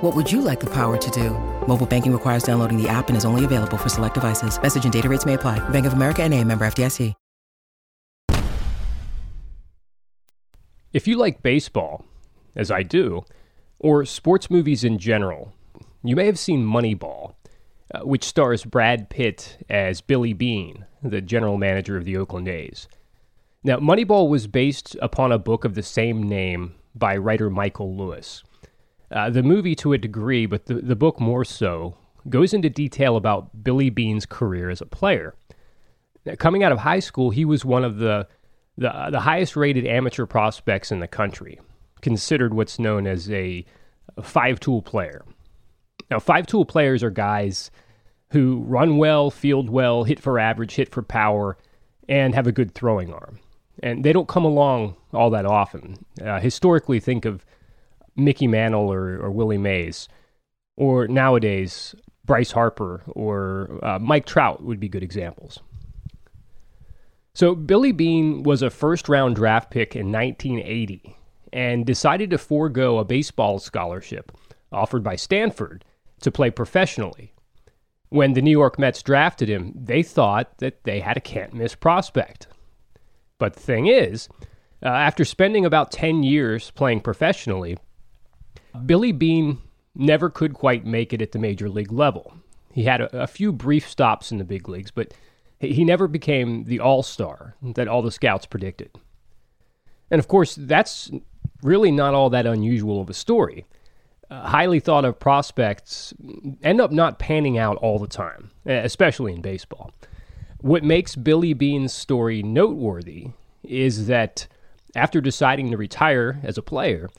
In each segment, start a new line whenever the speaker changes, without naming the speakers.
What would you like the power to do? Mobile banking requires downloading the app and is only available for select devices. Message and data rates may apply. Bank of America and a member FDIC.
If you like baseball, as I do, or sports movies in general, you may have seen Moneyball, uh, which stars Brad Pitt as Billy Beane, the general manager of the Oakland A's. Now, Moneyball was based upon a book of the same name by writer Michael Lewis. Uh, the movie, to a degree, but the, the book more so, goes into detail about Billy Beane's career as a player. Now, coming out of high school, he was one of the, the, the highest rated amateur prospects in the country, considered what's known as a, a five tool player. Now, five tool players are guys who run well, field well, hit for average, hit for power, and have a good throwing arm. And they don't come along all that often. Uh, historically, think of Mickey Mantle or, or Willie Mays, or nowadays, Bryce Harper or uh, Mike Trout would be good examples. So, Billy Beane was a first round draft pick in 1980 and decided to forego a baseball scholarship offered by Stanford to play professionally. When the New York Mets drafted him, they thought that they had a can't miss prospect. But the thing is, uh, after spending about 10 years playing professionally, Billy Beane never could quite make it at the major league level. He had a, a few brief stops in the big leagues, but he never became the all star that all the scouts predicted. And of course, that's really not all that unusual of a story uh, highly thought of prospects end up not panning out all the time, especially in baseball. What makes Billy Beane's story noteworthy is that after deciding to retire as a player,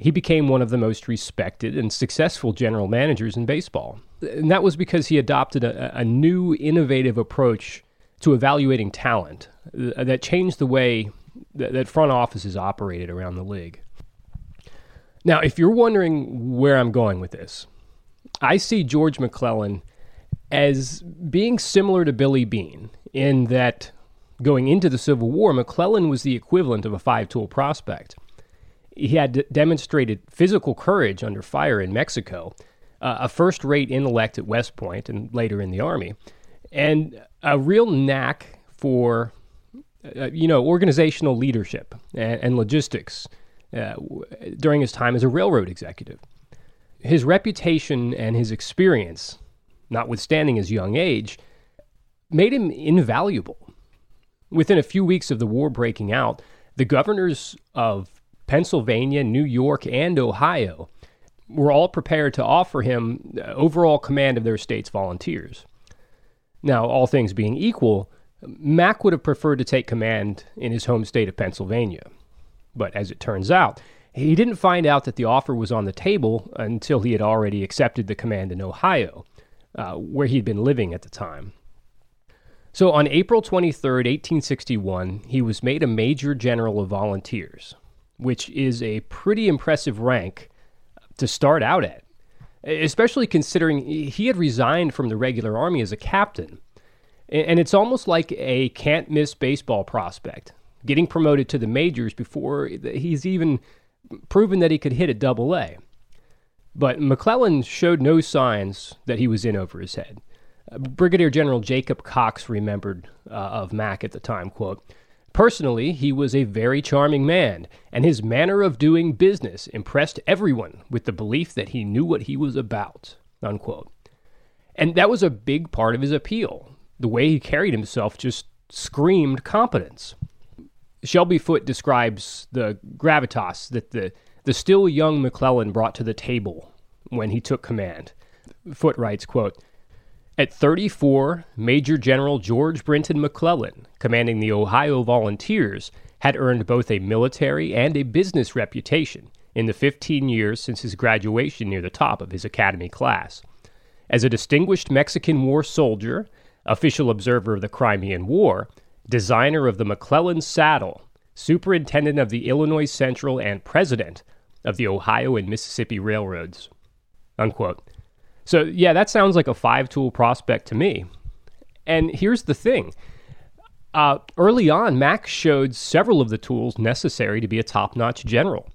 he became one of the most respected and successful general managers in baseball. And that was because he adopted a, a new, innovative approach to evaluating talent uh, that changed the way that, that front offices operated around the league. Now, if you're wondering where I'm going with this, I see George McClellan as being similar to Billy Beane in that going into the Civil War, McClellan was the equivalent of a five tool prospect. He had demonstrated physical courage under fire in Mexico, uh, a first rate intellect at West Point and later in the Army, and a real knack for uh, you know organizational leadership and, and logistics uh, during his time as a railroad executive. His reputation and his experience, notwithstanding his young age, made him invaluable. Within a few weeks of the war breaking out, the governors of Pennsylvania, New York, and Ohio were all prepared to offer him overall command of their state's volunteers. Now, all things being equal, Mack would have preferred to take command in his home state of Pennsylvania. But as it turns out, he didn't find out that the offer was on the table until he had already accepted the command in Ohio, uh, where he'd been living at the time. So on April 23, 1861, he was made a Major General of Volunteers, which is a pretty impressive rank to start out at, especially considering he had resigned from the regular army as a captain. And it's almost like a can't miss baseball prospect getting promoted to the majors before he's even proven that he could hit a double A. But McClellan showed no signs that he was in over his head. Brigadier General Jacob Cox remembered uh, of Mack at the time, quote, Personally, he was a very charming man, and his manner of doing business impressed everyone with the belief that he knew what he was about, unquote. And that was a big part of his appeal. The way he carried himself just screamed competence. Shelby Foote describes the gravitas that the, the still young McClellan brought to the table when he took command. Foote writes, quote, At 34, Major General George Brinton McClellan, commanding the Ohio Volunteers, had earned both a military and a business reputation in the 15 years since his graduation near the top of his academy class. As a distinguished Mexican War soldier, official observer of the Crimean War, designer of the McClellan saddle, superintendent of the Illinois Central, and president of the Ohio and Mississippi Railroads. Unquote. So, yeah, that sounds like a five tool prospect to me. And here's the thing uh, early on, Max showed several of the tools necessary to be a top notch general.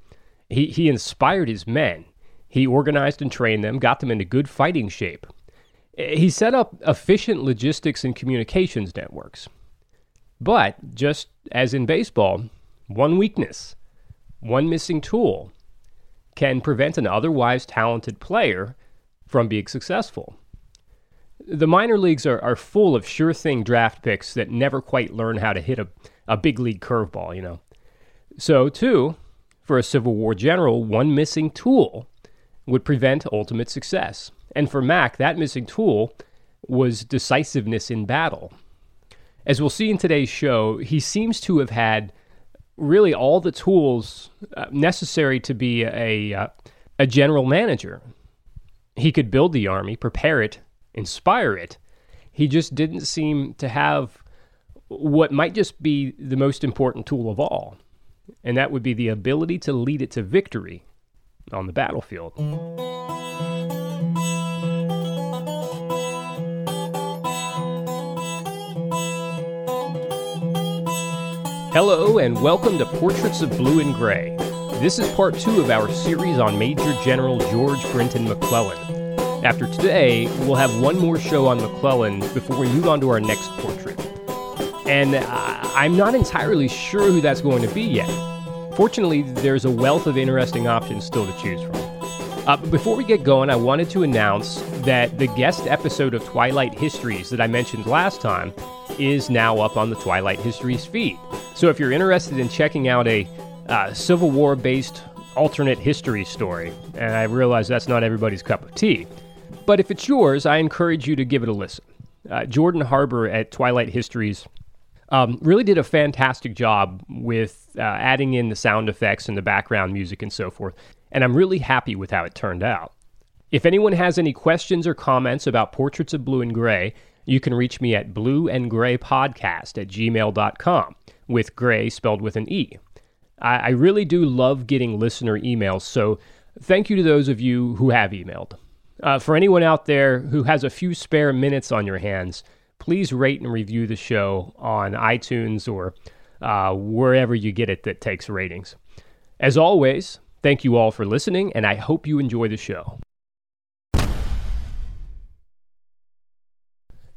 He, he inspired his men, he organized and trained them, got them into good fighting shape. He set up efficient logistics and communications networks. But just as in baseball, one weakness, one missing tool, can prevent an otherwise talented player from being successful. The minor leagues are, are full of sure thing draft picks that never quite learn how to hit a, a big league curveball, you know. So, too, for a Civil War general, one missing tool would prevent ultimate success. And for Mac, that missing tool was decisiveness in battle. As we'll see in today's show, he seems to have had really all the tools uh, necessary to be a, uh, a general manager. He could build the army, prepare it, inspire it. He just didn't seem to have what might just be the most important tool of all, and that would be the ability to lead it to victory on the battlefield. Hello, and welcome to Portraits of Blue and Gray. This is part two of our series on Major General George Brinton McClellan. After today, we'll have one more show on McClellan before we move on to our next portrait. And I'm not entirely sure who that's going to be yet. Fortunately, there's a wealth of interesting options still to choose from. Uh, before we get going, I wanted to announce that the guest episode of Twilight Histories that I mentioned last time is now up on the Twilight Histories feed. So if you're interested in checking out a uh, Civil War based alternate history story, and I realize that's not everybody's cup of tea, but if it's yours, I encourage you to give it a listen. Uh, Jordan Harbour at Twilight Histories um, really did a fantastic job with uh, adding in the sound effects and the background music and so forth, and I'm really happy with how it turned out. If anyone has any questions or comments about Portraits of Blue and Gray, you can reach me at blueandgraypodcast at gmail.com with gray spelled with an E. I, I really do love getting listener emails, so thank you to those of you who have emailed. Uh, for anyone out there who has a few spare minutes on your hands, please rate and review the show on iTunes or uh, wherever you get it that takes ratings. As always, thank you all for listening, and I hope you enjoy the show.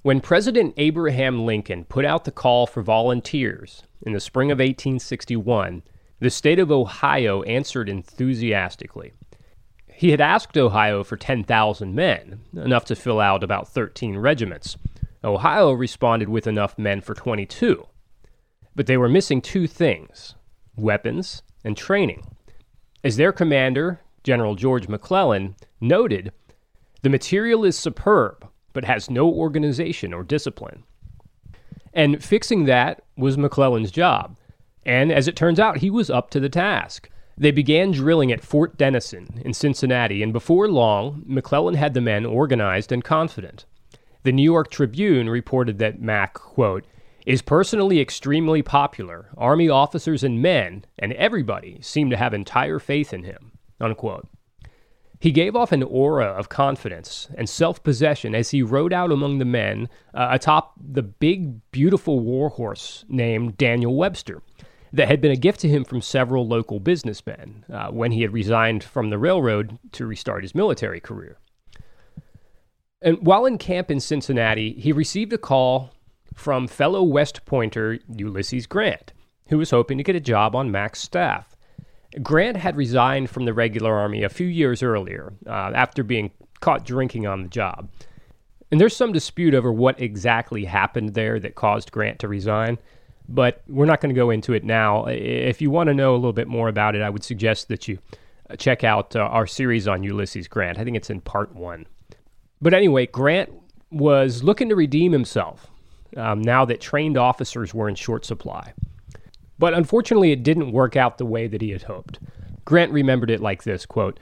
When President Abraham Lincoln put out the call for volunteers in the spring of 1861, the state of Ohio answered enthusiastically. He had asked Ohio for 10,000 men, enough to fill out about 13 regiments. Ohio responded with enough men for 22. But they were missing two things weapons and training. As their commander, General George McClellan, noted, the material is superb, but has no organization or discipline. And fixing that was McClellan's job. And as it turns out, he was up to the task. They began drilling at Fort Dennison in Cincinnati, and before long, McClellan had the men organized and confident. The New York Tribune reported that Mack, quote, is personally extremely popular. Army officers and men, and everybody, seem to have entire faith in him, unquote. He gave off an aura of confidence and self possession as he rode out among the men uh, atop the big, beautiful warhorse named Daniel Webster that had been a gift to him from several local businessmen uh, when he had resigned from the railroad to restart his military career. And while in camp in Cincinnati, he received a call from fellow West Pointer Ulysses Grant, who was hoping to get a job on Mack's staff. Grant had resigned from the regular army a few years earlier uh, after being caught drinking on the job. And there's some dispute over what exactly happened there that caused Grant to resign, but we're not going to go into it now. If you want to know a little bit more about it, I would suggest that you uh, check out uh, our series on Ulysses Grant. I think it's in part one. But anyway, Grant was looking to redeem himself um, now that trained officers were in short supply. But unfortunately, it didn't work out the way that he had hoped. Grant remembered it like this quote,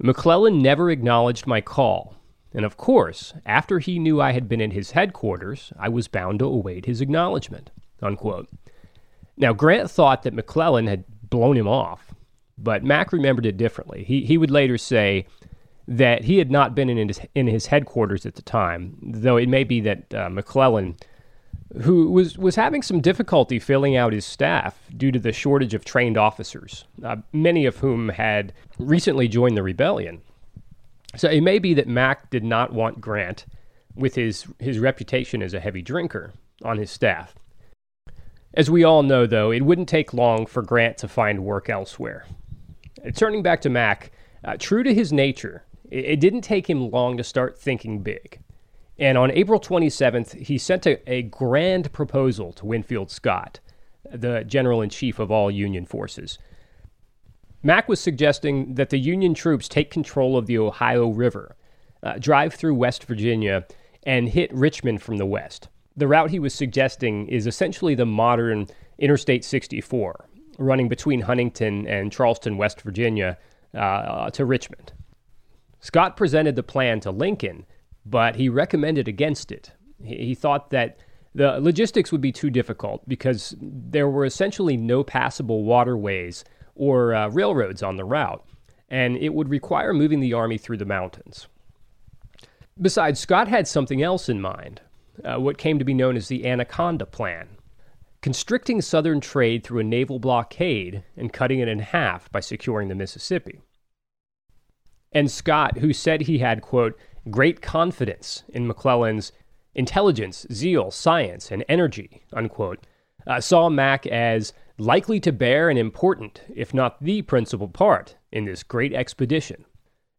McClellan never acknowledged my call, and of course, after he knew I had been in his headquarters, I was bound to await his acknowledgement. Unquote. Now, Grant thought that McClellan had blown him off, but Mack remembered it differently. He, he would later say that he had not been in his, in his headquarters at the time, though it may be that uh, McClellan who was, was having some difficulty filling out his staff due to the shortage of trained officers, uh, many of whom had recently joined the rebellion. So it may be that Mack did not want Grant, with his, his reputation as a heavy drinker, on his staff. As we all know, though, it wouldn't take long for Grant to find work elsewhere. Uh, turning back to Mack, uh, true to his nature, it, it didn't take him long to start thinking big. And on April 27th, he sent a, a grand proposal to Winfield Scott, the general in chief of all Union forces. Mack was suggesting that the Union troops take control of the Ohio River, uh, drive through West Virginia, and hit Richmond from the west. The route he was suggesting is essentially the modern Interstate 64, running between Huntington and Charleston, West Virginia, uh, to Richmond. Scott presented the plan to Lincoln, but he recommended against it. He, thought that the logistics would be too difficult because there were essentially no passable waterways or uh, railroads on the route, and it would require moving the army through the mountains. Besides, Scott had something else in mind, uh, what came to be known as the Anaconda Plan constricting Southern trade through a naval blockade and cutting it in half by securing the Mississippi. And Scott, who said he had, quote, great confidence in McClellan's intelligence, zeal, science, and energy, unquote, uh, saw Mack as likely to bear an important, if not the principal part, in this great expedition.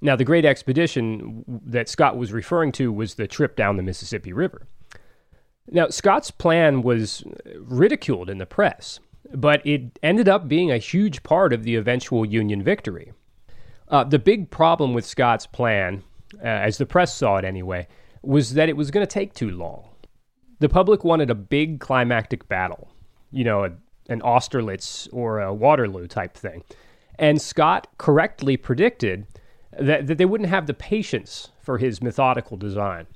Now, the great expedition that Scott was referring to was the trip down the Mississippi River. Now, Scott's plan was ridiculed in the press, but it ended up being a huge part of the eventual Union victory. Uh, the big problem with Scott's plan uh, as the press saw it anyway, was that it was going to take too long. The public wanted a big climactic battle, you know, a, an Austerlitz or a Waterloo type thing. And Scott correctly predicted that, that they wouldn't have the patience for his methodical design.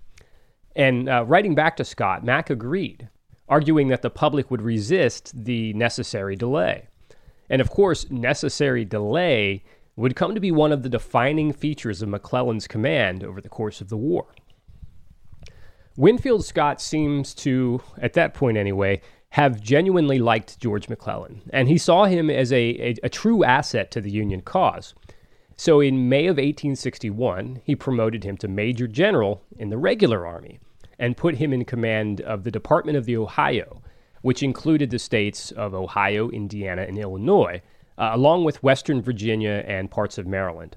And uh, writing back to Scott, Mack agreed, arguing that the public would resist the necessary delay. And of course, necessary delay would come to be one of the defining features of McClellan's command over the course of the war. Winfield Scott seems to, at that point anyway, have genuinely liked George McClellan, and he saw him as a, a, a, true asset to the Union cause. So in May of 1861, he promoted him to Major General in the regular army and put him in command of the Department of the Ohio, which included the states of Ohio, Indiana, and Illinois, uh, along with Western Virginia and parts of Maryland.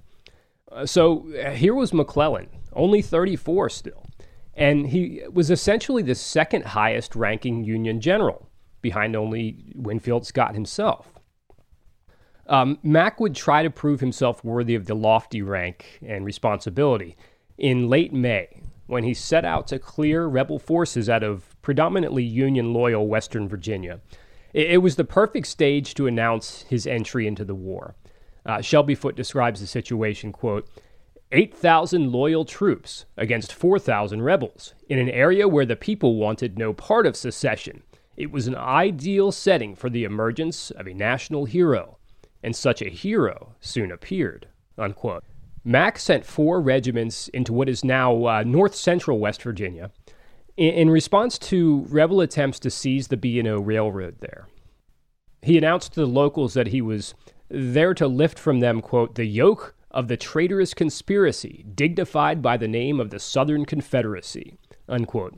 Uh, so uh, here was McClellan, only 34 still, and he was essentially the second highest ranking Union general, behind only Winfield Scott himself. Um, Mack would try to prove himself worthy of the lofty rank and responsibility in late May when he set out to clear rebel forces out of predominantly Union loyal Western Virginia it, it was the perfect stage to announce his entry into the war. Uh, Shelby Foote describes the situation, quote, 8,000 loyal troops against 4,000 rebels in an area where the people wanted no part of secession. It was an ideal setting for the emergence of a national hero, and such a hero soon appeared. Unquote. Mack sent four regiments into what is now uh, north central West Virginia in, in response to rebel attempts to seize the B&O Railroad there. He announced to the locals that he was there to lift from them, quote, the yoke of the traitorous conspiracy dignified by the name of the Southern Confederacy, unquote.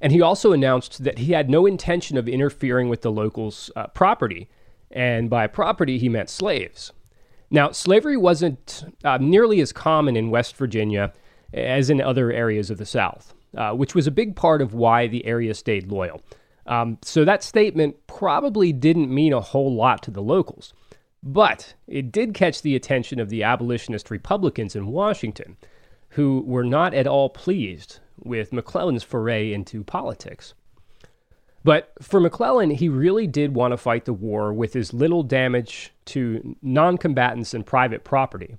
And he also announced that he had no intention of interfering with the locals' uh, property, and by property he meant slaves. Now, slavery wasn't uh, nearly as common in West Virginia as in other areas of the South. uh, which was a big part of why the area stayed loyal. Um, so that statement probably didn't mean a whole lot to the locals. But it did catch the attention of the abolitionist Republicans in Washington, who were not at all pleased with McClellan's foray into politics. But for McClellan, he really did want to fight the war with as little damage to non combatants and private property,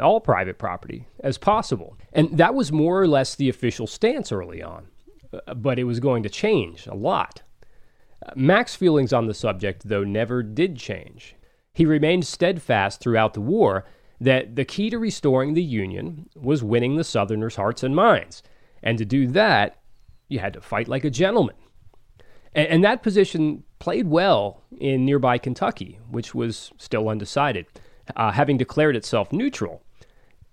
all private property, as possible. And that was more or less the official stance early on. Uh, but it was going to change a lot. Mac's feelings on the subject, though, never did change. He remained steadfast throughout the war that the key to restoring the Union was winning the Southerners' hearts and minds. And to do that, you had to fight like a gentleman. And, and that position played well in nearby Kentucky, which was still undecided, uh, having declared itself neutral.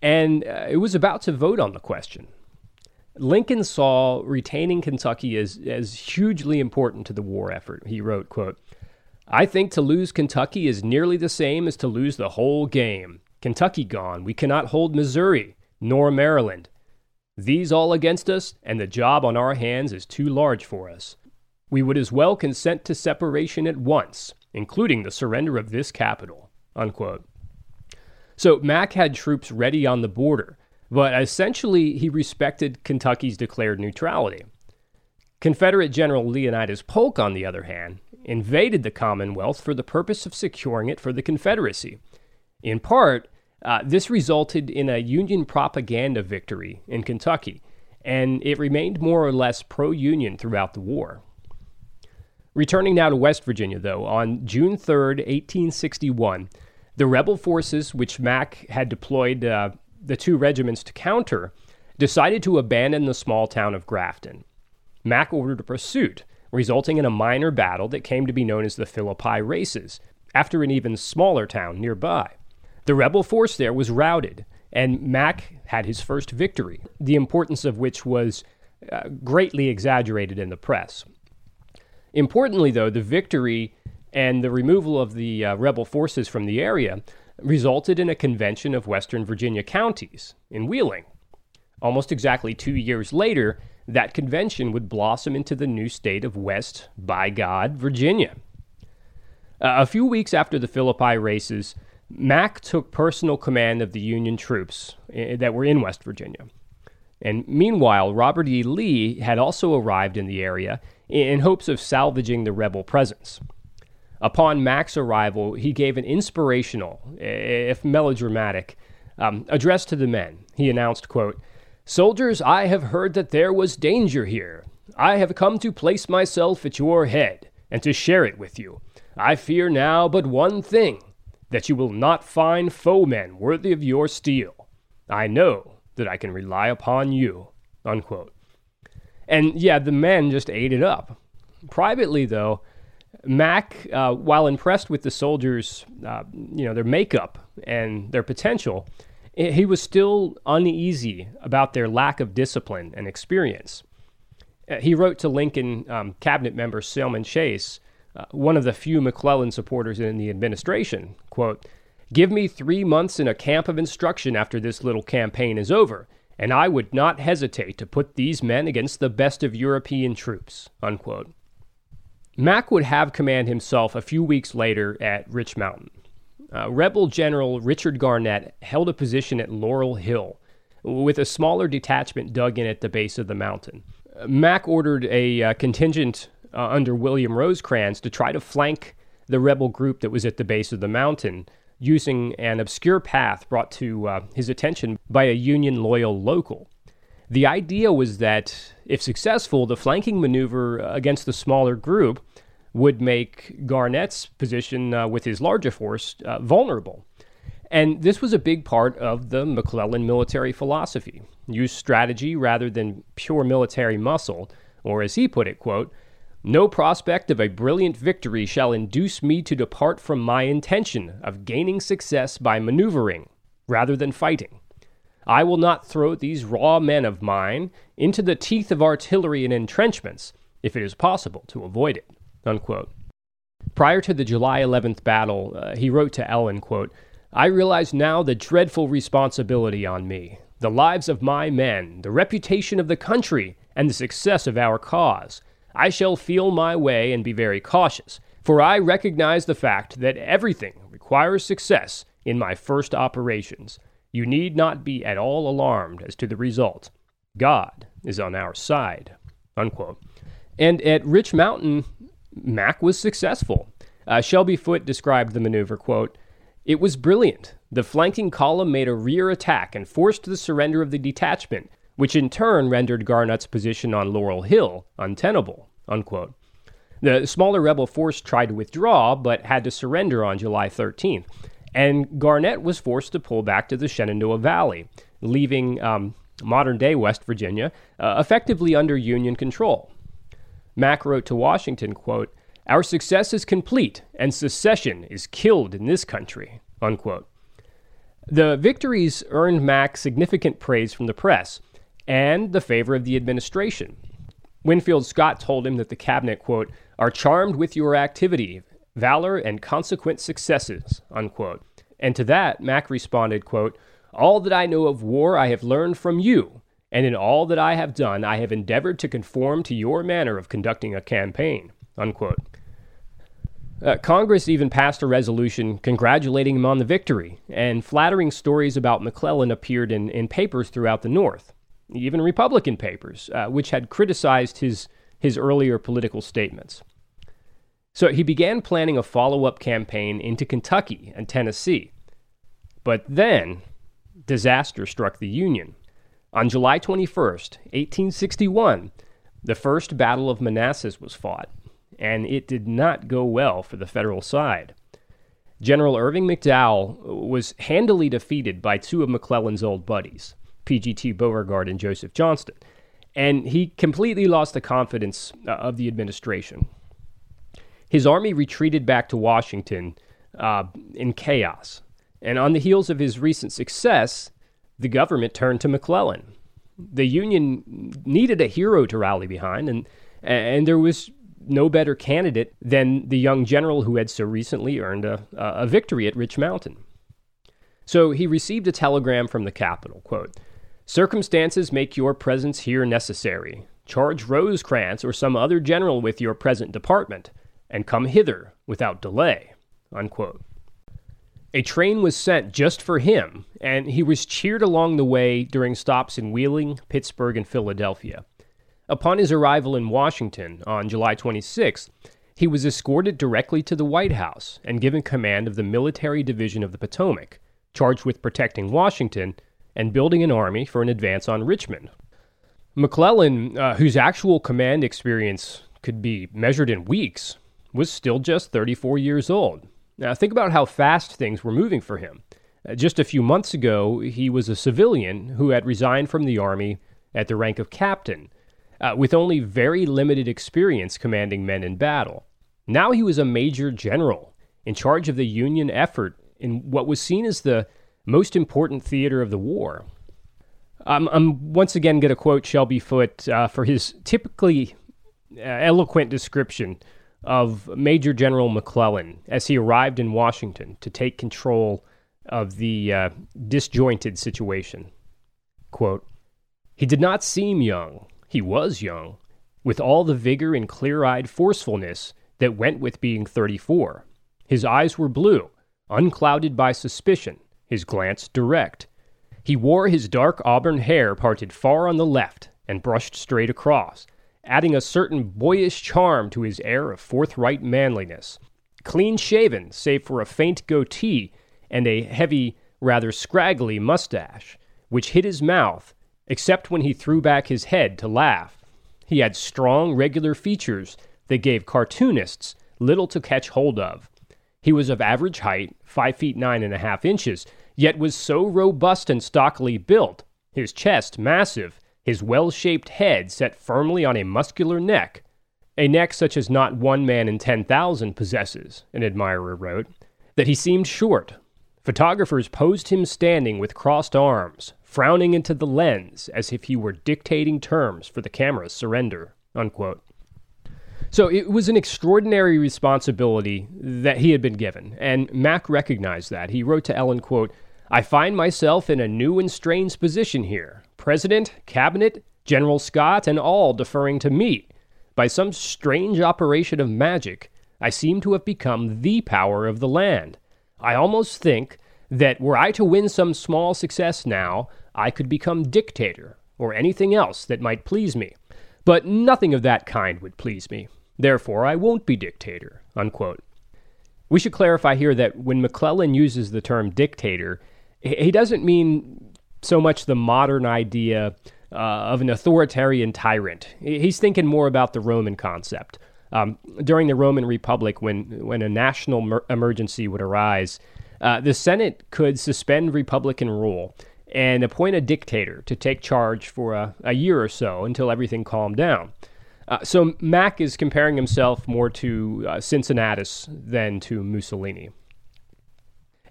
And uh, it was about to vote on the question. Lincoln saw retaining Kentucky as, as hugely important to the war effort. He wrote, quote, I think to lose Kentucky is nearly the same as to lose the whole game. Kentucky gone, we cannot hold Missouri, nor Maryland. These all against us, and the job on our hands is too large for us. We would as well consent to separation at once, including the surrender of this capital. Unquote. So Mac had troops ready on the border, but essentially he respected Kentucky's declared neutrality. Confederate General Leonidas Polk, on the other hand, invaded the Commonwealth for the purpose of securing it for the Confederacy. In part, uh, this resulted in a Union propaganda victory in Kentucky, and it remained more or less pro Union throughout the war. Returning now to West Virginia, though, on June 3, 1861, the rebel forces which Mac had deployed uh, the two regiments to counter decided to abandon the small town of Grafton. Mac ordered a pursuit, resulting in a minor battle that came to be known as the Philippi Races, after an even smaller town nearby. The rebel force there was routed, and Mac had his first victory, the importance of which was uh, greatly exaggerated in the press. Importantly, though, the victory and the removal of the uh, rebel forces from the area resulted in a convention of Western Virginia counties in Wheeling. Almost exactly two years later, that convention would blossom into the new state of West, by God, Virginia. Uh, a few weeks after the Philippi races, Mac took personal command of the Union troops uh, that were in West Virginia. And meanwhile, Robert E. Lee had also arrived in the area in hopes of salvaging the rebel presence. Upon Mac's arrival, he gave an inspirational, if melodramatic, um, address to the men. He announced, quote, Soldiers, I have heard that there was danger here. I have come to place myself at your head and to share it with you. I fear now but one thing that you will not find foemen worthy of your steel. I know that I can rely upon you. Unquote. And yeah, the men just ate it up. Privately, though, Mac, uh, while impressed with the soldiers, uh, you know, their makeup and their potential, he was still uneasy about their lack of discipline and experience. Uh, he wrote to Lincoln um, cabinet member Salmon Chase, uh, one of the few McClellan supporters in the administration, quote, Give me three months in a camp of instruction after this little campaign is over, and I would not hesitate to put these men against the best of European troops. Unquote. Mac would have command himself a few weeks later at Rich Mountain. Uh, Rebel General Richard Garnett held a position at Laurel Hill, with a smaller detachment dug in at the base of the mountain. Mac ordered a uh, contingent uh, under William Rosecrans to try to flank the rebel group that was at the base of the mountain using an obscure path brought to uh, his attention by a Union loyal local. The idea was that, if successful, the flanking maneuver against the smaller group would make Garnett's position uh, with his larger force uh, vulnerable. And this was a big part of the McClellan military philosophy use strategy rather than pure military muscle, or as he put it, quote, no prospect of a brilliant victory shall induce me to depart from my intention of gaining success by maneuvering rather than fighting. I will not throw these raw men of mine into the teeth of artillery and entrenchments if it is possible to avoid it. Unquote. Prior to the July 11th battle, uh, he wrote to Ellen, quote, I realize now the dreadful responsibility on me. The lives of my men, the reputation of the country, and the success of our cause. I shall feel my way and be very cautious, for I recognize the fact that everything requires success in my first operations. You need not be at all alarmed as to the result. God is on our side. Unquote. And at Rich Mountain, Mac was successful. Uh, Shelby Foote described the maneuver, quote, It was brilliant. The flanking column made a rear attack and forced the surrender of the detachment, which in turn rendered Garnett's position on Laurel Hill untenable. Unquote. The smaller rebel force tried to withdraw, but had to surrender on July 13th. And Garnett was forced to pull back to the Shenandoah Valley, leaving um, modern day West Virginia uh, effectively under Union control. Mac wrote to Washington, quote, Our success is complete, and secession is killed in this country. Unquote. The victories earned Mac significant praise from the press and the favor of the administration. Winfield Scott told him that the cabinet, quote, are charmed with your activity, valor, and consequent successes, unquote. And to that, Mac responded, quote, All that I know of war I have learned from you, and in all that I have done I have endeavored to conform to your manner of conducting a campaign, unquote. Uh, Congress even passed a resolution congratulating him on the victory, and flattering stories about McClellan appeared in, in papers throughout the North, even Republican papers, uh, which had criticized his, his earlier political statements. So he began planning a follow up campaign into Kentucky and Tennessee. But then, disaster struck the Union. On July 21st, 1861, the First Battle of Manassas was fought, and it did not go well for the Federal side. General Irvin McDowell was handily defeated by two of McClellan's old buddies, PGT Beauregard and Joseph Johnston, and he completely lost the confidence uh, of the administration his army retreated back to Washington uh, in chaos. And on the heels of his recent success, the government turned to McClellan. The Union needed a hero to rally behind, and, and there was no better candidate than the young general who had so recently earned a, a victory at Rich Mountain. So he received a telegram from the capital, quote, Circumstances make your presence here necessary. Charge Rosecrans or some other general with your present department and come hither without delay. Unquote. A train was sent just for him, and he was cheered along the way during stops in Wheeling, Pittsburgh, and Philadelphia. Upon his arrival in Washington on July 26th, he was escorted directly to the White House and given command of the Military Division of the Potomac, charged with protecting Washington and building an army for an advance on Richmond. McClellan, uh, whose actual command experience could be measured in weeks, was still just 34 years old. Now, think about how fast things were moving for him. Uh, just a few months ago, he was a civilian who had resigned from the Army at the rank of captain, uh, with only very limited experience commanding men in battle. Now he was a major general in charge of the Union effort in what was seen as the most important theater of the war. Um, I'm once again going to quote Shelby Foote uh, for his typically uh, eloquent description of Major General McClellan as he arrived in Washington to take control of the uh, disjointed situation. Quote, he did not seem young. He was young, with all the vigor and clear eyed forcefulness that went with being 34. His eyes were blue, unclouded by suspicion, his glance direct. He wore his dark auburn hair parted far on the left and brushed straight across, adding a certain boyish charm to his air of forthright manliness. Clean shaven, save for a faint goatee and a heavy, rather scraggly mustache, which hid his mouth, except when he threw back his head to laugh. He had strong, regular features that gave cartoonists little to catch hold of. He was of average height, five feet nine and a half inches, yet was so robust and stockily built, his chest massive, his well shaped head set firmly on a muscular neck, a neck such as not one man in 10,000 possesses, an admirer wrote, that he seemed short. Photographers posed him standing with crossed arms, frowning into the lens as if he were dictating terms for the camera's surrender. Unquote. So it was an extraordinary responsibility that he had been given, and Mac recognized that. He wrote to Ellen, quote, I find myself in a new and strange position here president, cabinet, General Scott and all deferring to me. By some strange operation of magic, I seem to have become the power of the land. I almost think that were I to win some small success now, I could become dictator, or anything else that might please me. But nothing of that kind would please me. Therefore, I won't be dictator. Unquote. We should clarify here that when McClellan uses the term dictator, he doesn't mean so much the modern idea uh, of an authoritarian tyrant. He's thinking more about the Roman concept. Um, during the Roman Republic, when, when a national mer- emergency would arise, uh, the Senate could suspend Republican rule and appoint a dictator to take charge for a, a year or so until everything calmed down. Uh, so Mack is comparing himself more to uh, Cincinnatus than to Mussolini.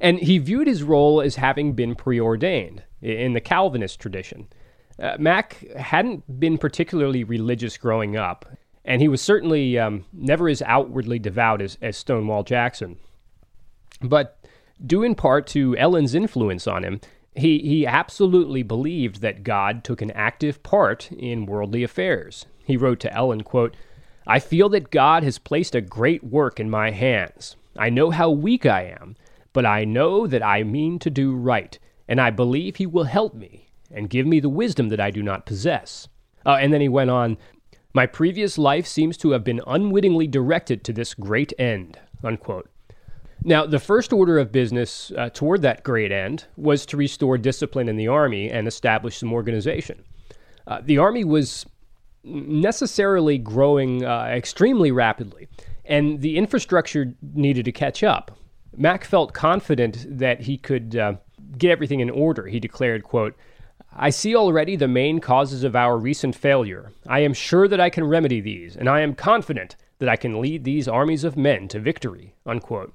And he viewed his role as having been preordained in the Calvinist tradition. Uh, Mack hadn't been particularly religious growing up, and he was certainly um, never as outwardly devout as, as Stonewall Jackson. But due in part to Ellen's influence on him, he, he absolutely believed that God took an active part in worldly affairs. He wrote to Ellen, quote, I feel that God has placed a great work in my hands. I know how weak I am, but I know that I mean to do right, and I believe He will help me and give me the wisdom that I do not possess. Uh, and then he went on, My previous life seems to have been unwittingly directed to this great end. Unquote. Now, the first order of business uh, toward that great end was to restore discipline in the Army and establish some organization. Uh, the Army was necessarily growing uh, extremely rapidly, and the infrastructure needed to catch up. Mack felt confident that he could uh, get everything in order. He declared, quote, I see already the main causes of our recent failure. I am sure that I can remedy these, and I am confident that I can lead these armies of men to victory. Unquote.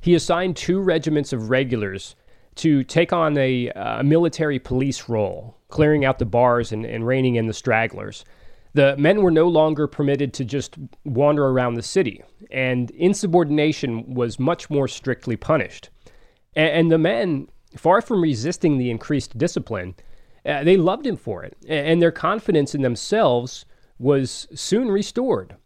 He assigned two regiments of regulars to take on a, uh, military police role, clearing out the bars and, and reining in the stragglers. The men were no longer permitted to just wander around the city, and insubordination was much more strictly punished. And, the men, far from resisting the increased discipline, uh, they loved him for it, and their confidence in themselves was soon restored.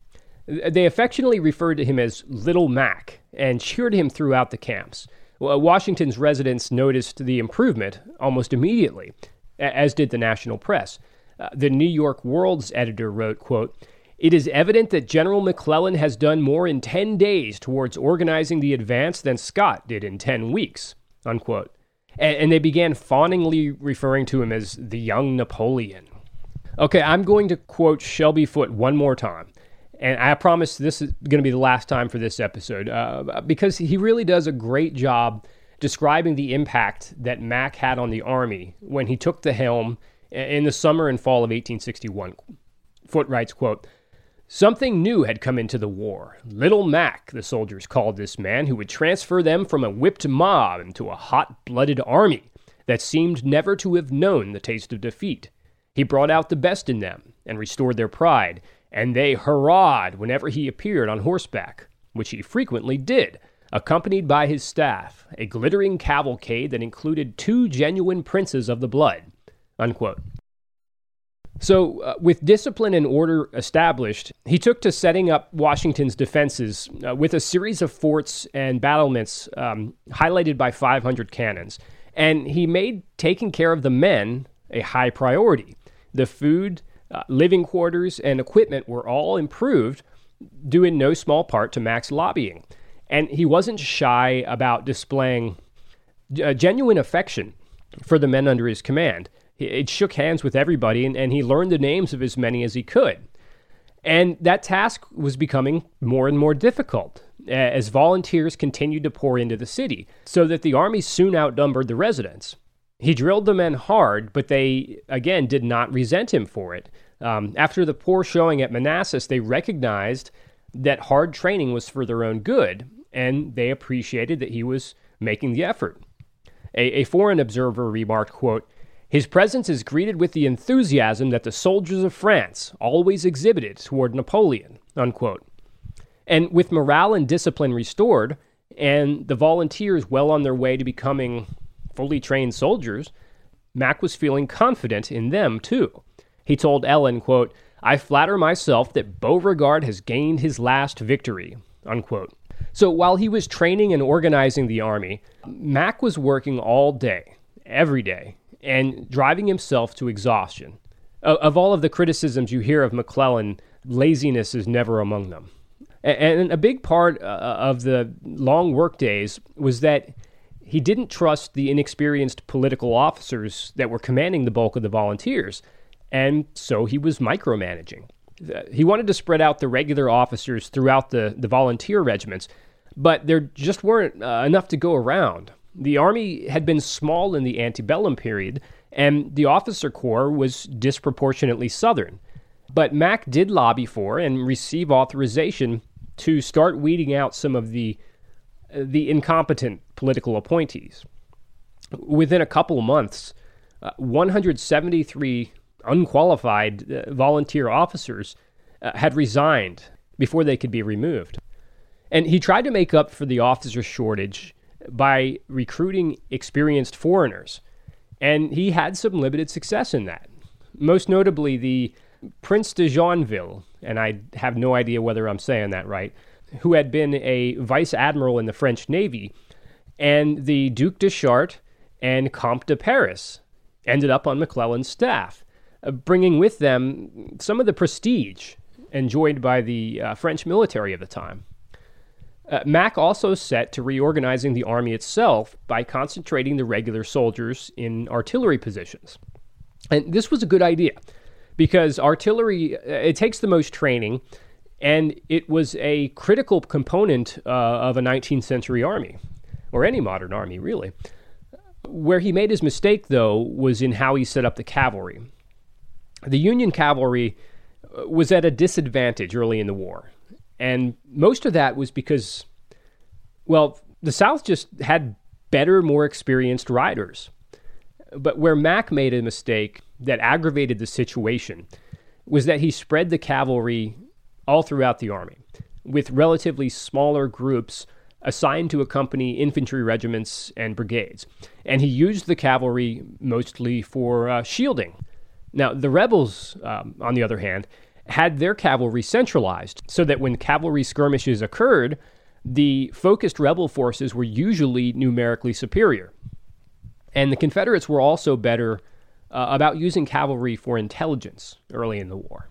They affectionately referred to him as Little Mac and cheered him throughout the camps. Washington's residents noticed the improvement almost immediately, as did the national press. Uh, the New York World's editor wrote, quote, it is evident that General McClellan has done more in 10 days towards organizing the advance than Scott did in 10 weeks. Unquote. And, and they began fawningly referring to him as the young Napoleon. Okay, I'm going to quote Shelby Foote one more time. And I promise this is going to be the last time for this episode uh, because he really does a great job describing the impact that Mack had on the Army when he took the helm in the summer and fall of 1861. Foote writes, quote, Something new had come into the war. Little Mac, the soldiers called this man, who would transfer them from a whipped mob into a hot blooded army that seemed never to have known the taste of defeat. He brought out the best in them and restored their pride, and they hurrahed whenever he appeared on horseback, which he frequently did, accompanied by his staff, a glittering cavalcade that included two genuine princes of the blood. Unquote. So, uh, with discipline and order established, he took to setting up Washington's defenses uh, with a series of forts and battlements um, highlighted by 500 cannons. And he made taking care of the men a high priority. The food, uh, living quarters, and equipment were all improved, due in no small part to Mack's lobbying. And he wasn't shy about displaying uh, genuine affection for the men under his command. He shook hands with everybody, and, and he learned the names of as many as he could. And that task was becoming more and more difficult as volunteers continued to pour into the city, so that the army soon outnumbered the residents. He drilled the men hard, but they, again, did not resent him for it. Um, after the poor showing at Manassas, they recognized that hard training was for their own good, and they appreciated that he was making the effort. A, a foreign observer remarked, quote, his presence is greeted with the enthusiasm that the soldiers of France always exhibited toward Napoleon. Unquote. And with morale and discipline restored, and the volunteers well on their way to becoming fully trained soldiers, Mack was feeling confident in them too. He told Ellen, quote, I flatter myself that Beauregard has gained his last victory, unquote. So while he was training and organizing the army, Mack was working all day, every day, and driving himself to exhaustion. Of all of the criticisms you hear of McClellan, laziness is never among them. And a big part uh, of the long work days was that he didn't trust the inexperienced political officers that were commanding the bulk of the volunteers, and so he was micromanaging. He wanted to spread out the regular officers throughout the, the volunteer regiments, but there just weren't uh, enough to go around. The Army had been small in the antebellum period, and the officer corps was disproportionately Southern. But Mack did lobby for and receive authorization to start weeding out some of the the incompetent political appointees. Within a couple of months, uh, 173 unqualified uh, volunteer officers uh, had resigned before they could be removed. And he tried to make up for the officer shortage by recruiting experienced foreigners. And he had some limited success in that. Most notably, the Prince de Joinville, and I have no idea whether I'm saying that right, who had been a vice admiral in the French Navy, and the Duc de Chartres and Comte de Paris ended up on McClellan's staff, uh, bringing with them some of the prestige enjoyed by the uh, French military of the time. Uh, Mack also set to reorganizing the army itself by concentrating the regular soldiers in artillery positions. And this was a good idea because artillery uh, it takes the most training and it was a critical component uh, of a 19th century army or any modern army really. Where he made his mistake though was in how he set up the cavalry. The union cavalry uh, was at a disadvantage early in the war and most of that was because well the south just had better more experienced riders but where mack made a mistake that aggravated the situation was that he spread the cavalry all throughout the army, with relatively smaller groups assigned to accompany infantry regiments and brigades. And he used the cavalry mostly for uh, shielding. Now, the rebels, um, on the other hand, had their cavalry centralized so that when cavalry skirmishes occurred, the focused rebel forces were usually numerically superior. And the Confederates were also better uh, about using cavalry for intelligence early in the war.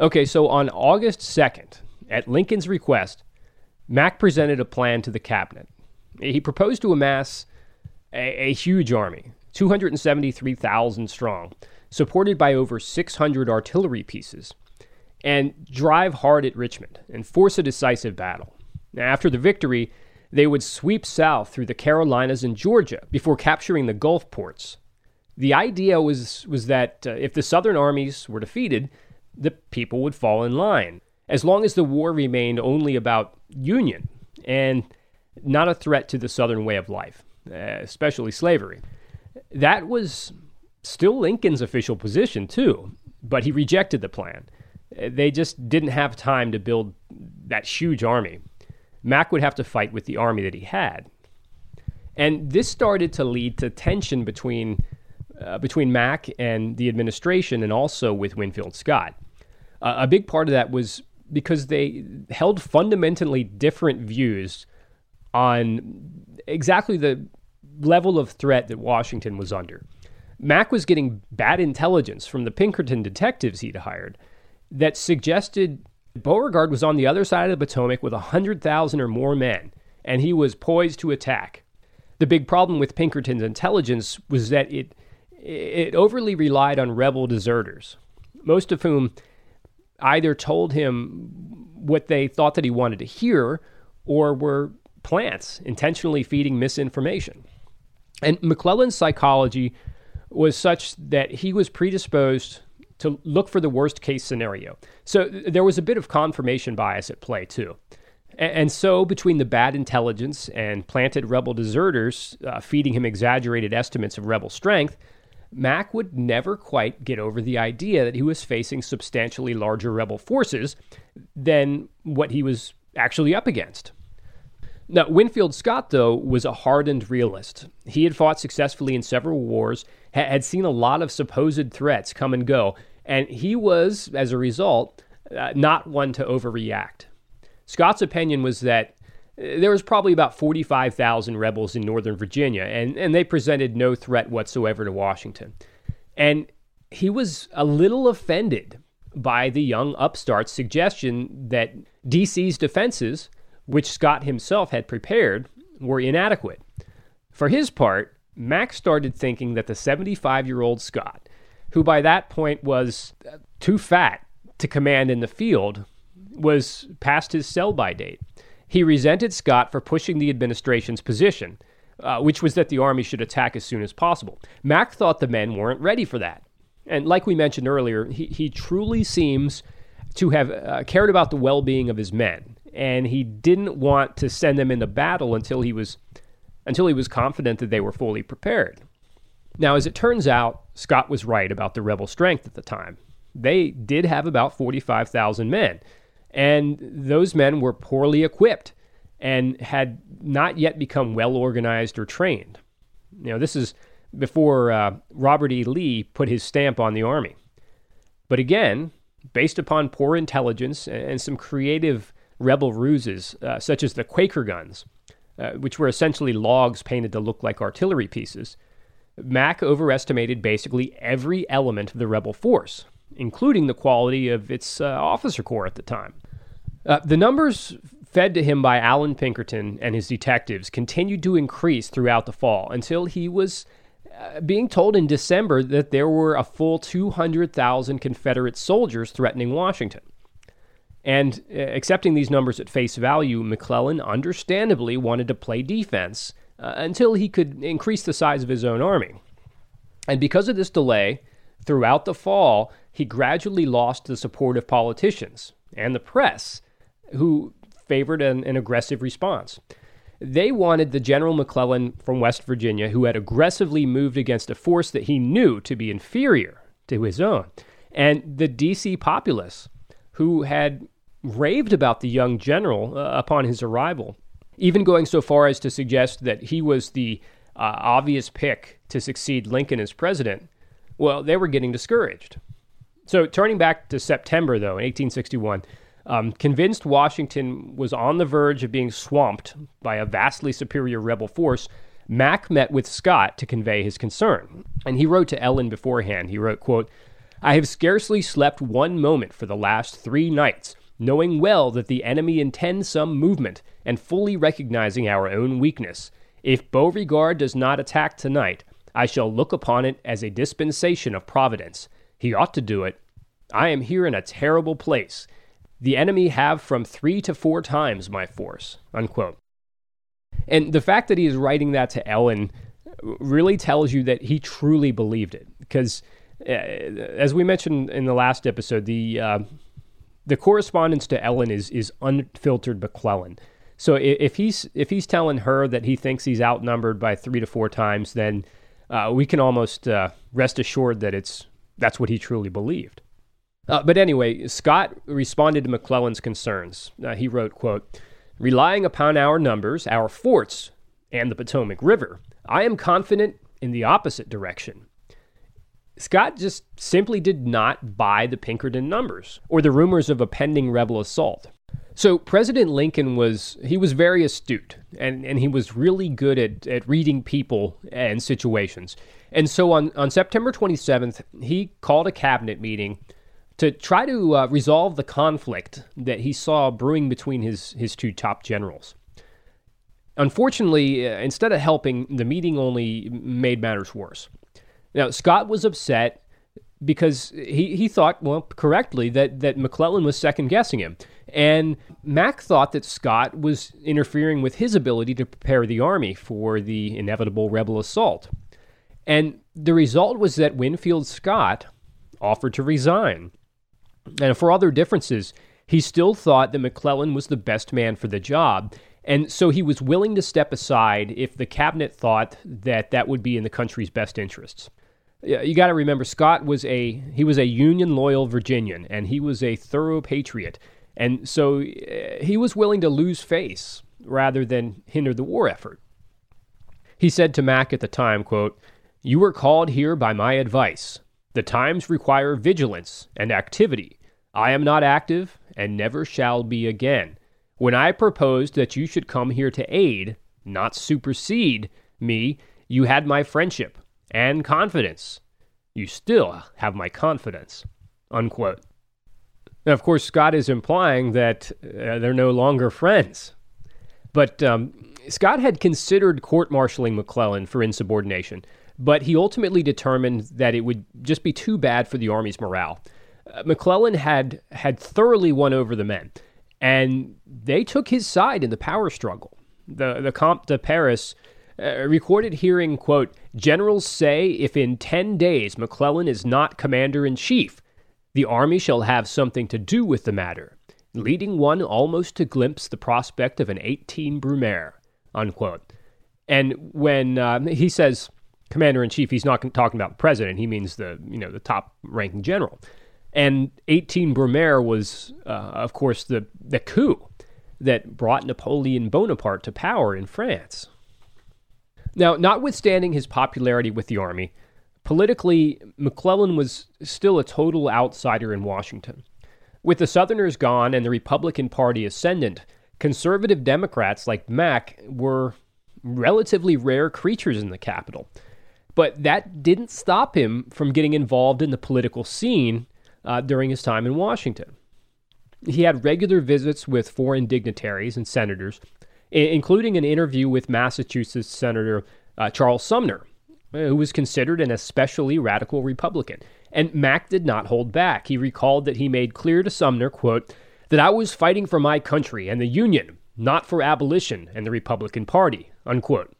Okay, so on August 2nd, at Lincoln's request, Mack presented a plan to the cabinet. He proposed to amass a, a huge army, 273,000 strong, supported by over 600 artillery pieces, and drive hard at Richmond and force a decisive battle. Now, after the victory, they would sweep south through the Carolinas and Georgia before capturing the Gulf ports. The idea was, was that uh, if the Southern armies were defeated, the people would fall in line. As long as the war remained only about union and not a threat to the Southern way of life, uh, especially slavery. That was still Lincoln's official position, too, but he rejected the plan. They just didn't have time to build that huge army. Mack would have to fight with the army that he had. And this started to lead to tension between, uh, between Mack and the administration and also with Winfield Scott. Uh, a big part of that was because they held fundamentally different views on exactly the level of threat that Washington was under. Mack was getting bad intelligence from the Pinkerton detectives he'd hired that suggested Beauregard was on the other side of the Potomac with 100,000 or more men, and he was poised to attack. The big problem with Pinkerton's intelligence was that it, it overly relied on rebel deserters, most of whom either told him what they thought that he wanted to hear or were plants intentionally feeding misinformation. And McClellan's psychology was such that he was predisposed to look for the worst case scenario. So there was a bit of confirmation bias at play, too. And so, between the bad intelligence and planted rebel deserters uh, feeding him exaggerated estimates of rebel strength, Mack would never quite get over the idea that he was facing substantially larger rebel forces than what he was actually up against. Now, Winfield Scott, though, was a hardened realist. He had fought successfully in several wars, had seen a lot of supposed threats come and go, and he was, as a result, uh, not one to overreact. Scott's opinion was that there was probably about 45,000 rebels in Northern Virginia, and, and they presented no threat whatsoever to Washington. And he was a little offended by the young upstart's suggestion that D.C.'s defenses which Scott himself had prepared, were inadequate. For his part, Mack started thinking that the 75 year old Scott, who by that point was uh, too fat to command in the field, was past his sell by date. He resented Scott for pushing the administration's position, uh, which was that the Army should attack as soon as possible. Mack thought the men weren't ready for that. And like we mentioned earlier, he, he truly seems to have uh, cared about the well being of his men and he didn't want to send them into battle until he was until he was confident that they were fully prepared. Now, as it turns out, Scott was right about the rebel strength at the time. They did have about 45,000 men, and those men were poorly equipped and had not yet become well organized or trained. You know, this is before uh, Robert E. Lee put his stamp on the Army. But again, based upon poor intelligence and some creative rebel ruses, uh, such as the Quaker guns, uh, which were essentially logs painted to look like artillery pieces, Mack overestimated basically every element of the rebel force, including the quality of its uh, officer corps at the time. Uh, the numbers fed to him by Allan Pinkerton and his detectives continued to increase throughout the fall until he was uh, being told in December that there were a full 200,000 Confederate soldiers threatening Washington. And uh, accepting these numbers at face value, McClellan understandably wanted to play defense uh, until he could increase the size of his own army. And because of this delay, throughout the fall, he gradually lost the support of politicians and the press, who favored an, an aggressive response. They wanted the General McClellan from West Virginia, who had aggressively moved against a force that he knew to be inferior to his own, and the D.C. populace who had raved about the young general uh, upon his arrival, even going so far as to suggest that he was the uh, obvious pick to succeed Lincoln as president. Well, they were getting discouraged. So, turning back to September, though, in 1861, um, convinced Washington was on the verge of being swamped by a vastly superior rebel force, Mack met with Scott to convey his concern. And he wrote to Ellen beforehand. He wrote, quote, I have scarcely slept one moment for the last three nights, knowing well that the enemy intends some movement, and fully recognizing our own weakness. If Beauregard does not attack tonight, I shall look upon it as a dispensation of Providence. He ought to do it. I am here in a terrible place. The enemy have from three to four times my force. Unquote. And the fact that he is writing that to Ellen really tells you that he truly believed it. Because uh, as we mentioned in the last episode, the uh, the correspondence to Ellen is is unfiltered McClellan. So if he's if he's telling her that he thinks he's outnumbered by three to four times, then uh, we can almost uh, rest assured that it's that's what he truly believed. Uh, but anyway, Scott responded to McClellan's concerns. Uh, he wrote, "quote Relying upon our numbers, our forts, and the Potomac River, I am confident in the opposite direction. Scott just simply did not buy the Pinkerton numbers or the rumors of a pending rebel assault. So President Lincoln was he was very astute and, and he was really good at, at reading people and situations. And so on, on September 27th, he called a cabinet meeting to try to uh, resolve the conflict that he saw brewing between his, his two top generals. Unfortunately, uh, instead of helping, the meeting only made matters worse. Now, Scott was upset because he, he thought, well, correctly, that, that McClellan was second guessing him. And Mack thought that Scott was interfering with his ability to prepare the army for the inevitable rebel assault. And the result was that Winfield Scott offered to resign. And for other differences, he still thought that McClellan was the best man for the job. And so he was willing to step aside if the cabinet thought that that would be in the country's best interests. You got to remember Scott was a he was a Union loyal Virginian and he was a thorough patriot. And so eh, he was willing to lose face rather than hinder the war effort. He said to Mack at the time, quote, "You were called here by my advice. The times require vigilance and activity. I am not active and never shall be again. When I proposed that you should come here to aid, not supersede, me, you had my friendship and confidence. You still have my confidence. Unquote. Now, of course, Scott is implying that uh, they're no longer friends. But um, Scott had considered court martialing McClellan for insubordination, but he ultimately determined that it would just be too bad for the Army's morale. Uh, McClellan had had thoroughly won over the men, and they took his side in the power struggle. The the Comte de Paris uh, recorded hearing quote generals say if in 10 days McClellan is not commander in chief, the army shall have something to do with the matter, leading one almost to glimpse the prospect of an 18 Brumaire unquote. And when uh, he says commander in chief, he's not talking about the president. He means the you know the top ranking general. And 18 Brumaire was, uh, of course, the, the coup that brought Napoleon Bonaparte to power in France. Now, notwithstanding his popularity with the army, politically, McClellan was still a total outsider in Washington. With the Southerners gone and the Republican Party ascendant, conservative Democrats like Mack were relatively rare creatures in the capital. But that didn't stop him from getting involved in the political scene uh, during his time in Washington. He had regular visits with foreign dignitaries and senators, I- including an interview with Massachusetts Senator uh, Charles Sumner, who was considered an especially radical Republican. And Mack did not hold back. He recalled that he made clear to Sumner, quote, that I was fighting for my country and the Union, not for abolition and the Republican Party, unquote.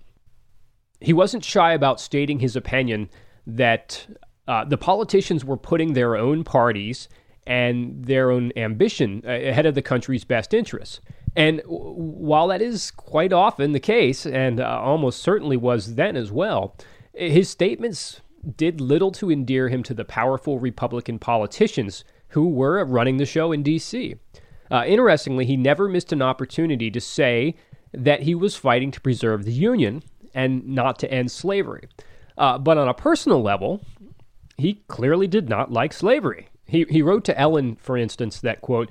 He wasn't shy about stating his opinion that uh, the politicians were putting their own parties and their own ambition ahead of the country's best interests. And while that is quite often the case, and uh, almost certainly was then as well, his statements did little to endear him to the powerful Republican politicians who were running the show in D.C. Uh, interestingly, he never missed an opportunity to say that he was fighting to preserve the Union and not to end slavery. Uh, but on a personal level, he clearly did not like slavery. He, he wrote to Ellen, for instance, that, quote,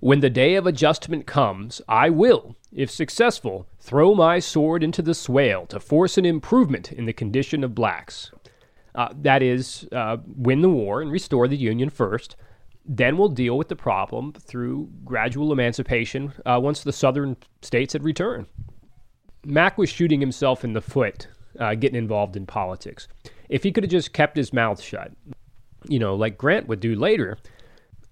When the day of adjustment comes, I will, if successful, throw my sword into the swale to force an improvement in the condition of blacks. Uh, that is, uh, win the war and restore the Union first, then we'll deal with the problem through gradual emancipation uh, once the southern states had returned. Mack was shooting himself in the foot uh, getting involved in politics. If he could have just kept his mouth shut, you know, like Grant would do later,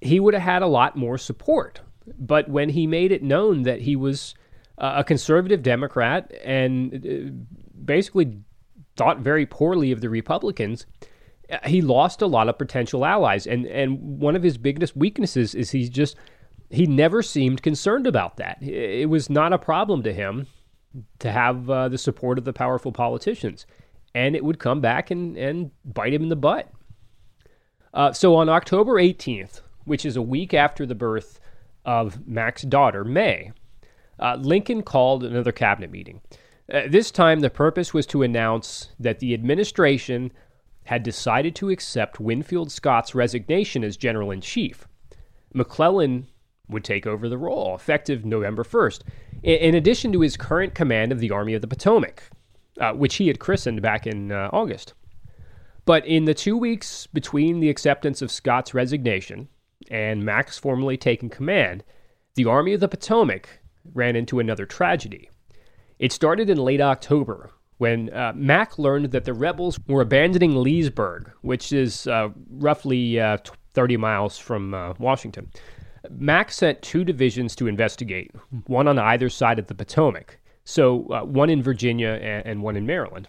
he would have had a lot more support. But when he made it known that he was uh, a conservative Democrat and uh, basically thought very poorly of the Republicans, he lost a lot of potential allies. And, and one of his biggest weaknesses is he's just, he never seemed concerned about that. It was not a problem to him to have uh, the support of the powerful politicians. And it would come back and, and bite him in the butt. Uh, so on October 18th, which is a week after the birth of Mack's daughter, May, uh, Lincoln called another cabinet meeting. Uh, this time, the purpose was to announce that the administration had decided to accept Winfield Scott's resignation as general in chief. McClellan would take over the role effective November 1st, in addition to his current command of the Army of the Potomac, uh, which he had christened back in uh, August. But in the two weeks between the acceptance of Scott's resignation and Mack's formally taking command, the Army of the Potomac ran into another tragedy. It started in late October when uh, Mack learned that the rebels were abandoning Leesburg, which is uh, roughly uh, 30 miles from uh, Washington. Mack sent two divisions to investigate, one on either side of the Potomac, so uh, one in Virginia and, and one in Maryland.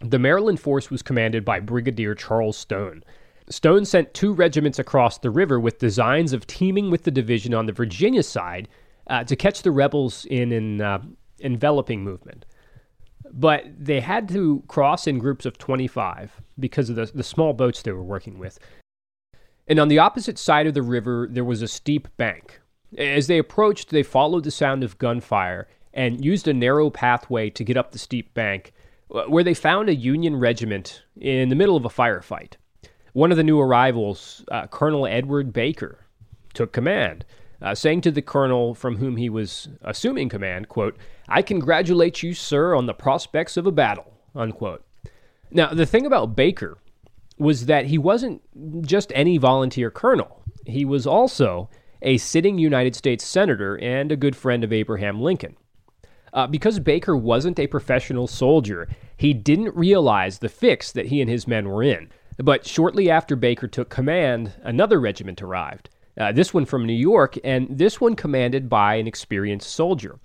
The Maryland force was commanded by Brigadier Charles Stone. Stone sent two regiments across the river with designs of teaming with the division on the Virginia side uh, to catch the rebels in an uh, enveloping movement. But they had to cross in groups of 25 because of the, the small boats they were working with. And on the opposite side of the river, there was a steep bank. As they approached, they followed the sound of gunfire and used a narrow pathway to get up the steep bank, uh, where they found a Union regiment in the middle of a firefight. One of the new arrivals, uh, Colonel Edward Baker, took command, uh, saying to the colonel from whom he was assuming command, quote, I congratulate you, sir, on the prospects of a battle, unquote. Now, the thing about Baker was that he wasn't just any volunteer colonel. He was also a sitting United States senator and a good friend of Abraham Lincoln. Uh, because Baker wasn't a professional soldier, he didn't realize the fix that he and his men were in. But shortly after Baker took command, another regiment arrived. Uh, this one from New York, and this one commanded by an experienced soldier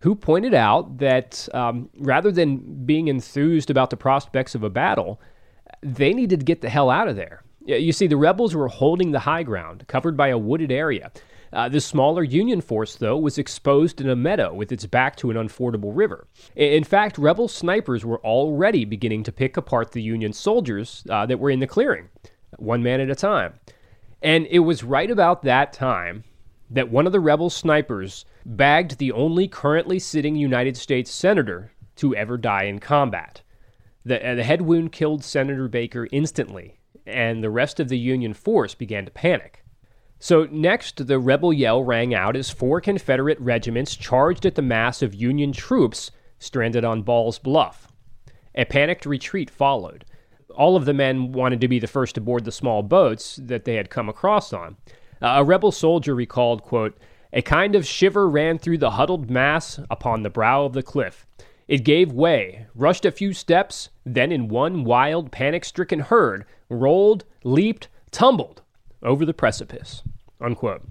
who pointed out that um, rather than being enthused about the prospects of a battle, they needed to get the hell out of there. You see, the rebels were holding the high ground, covered by a wooded area. Uh, the smaller Union force, though, was exposed in a meadow with its back to an unfordable river. In fact, rebel snipers were already beginning to pick apart the Union soldiers uh, that were in the clearing, one man at a time. And it was right about that time that one of the rebel snipers bagged the only currently sitting United States senator to ever die in combat. The, uh, the head wound killed Senator Baker instantly, and the rest of the Union force began to panic. So, next, the rebel yell rang out as four Confederate regiments charged at the mass of Union troops stranded on Ball's Bluff. A panicked retreat followed. All of the men wanted to be the first to board the small boats that they had come across on. Uh, a rebel soldier recalled, quote, A kind of shiver ran through the huddled mass upon the brow of the cliff. It gave way, rushed a few steps, then in one wild, panic stricken herd, rolled, leaped, tumbled over the precipice. Unquote.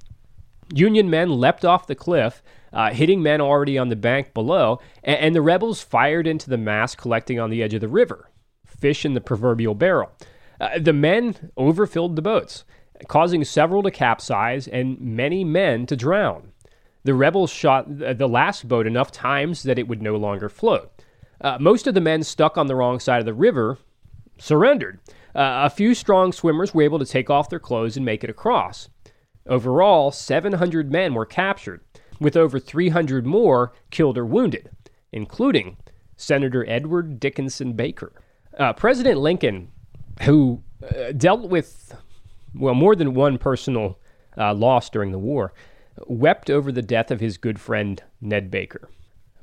Union men leapt off the cliff, uh, hitting men already on the bank below, and, and, the rebels fired into the mass collecting on the edge of the river. Fish in the proverbial barrel. Uh, the men overfilled the boats, causing several to capsize and many men to drown. The rebels shot the last boat enough times that it would no longer float. Uh, most of the men stuck on the wrong side of the river surrendered. Uh, a few strong swimmers were able to take off their clothes and make it across. Overall, 700 men were captured, with over 300 more killed or wounded, including Senator Edward Dickinson Baker. Uh, President Lincoln, who uh, dealt with, well, more than one personal uh, loss during the war, wept over the death of his good friend Ned Baker.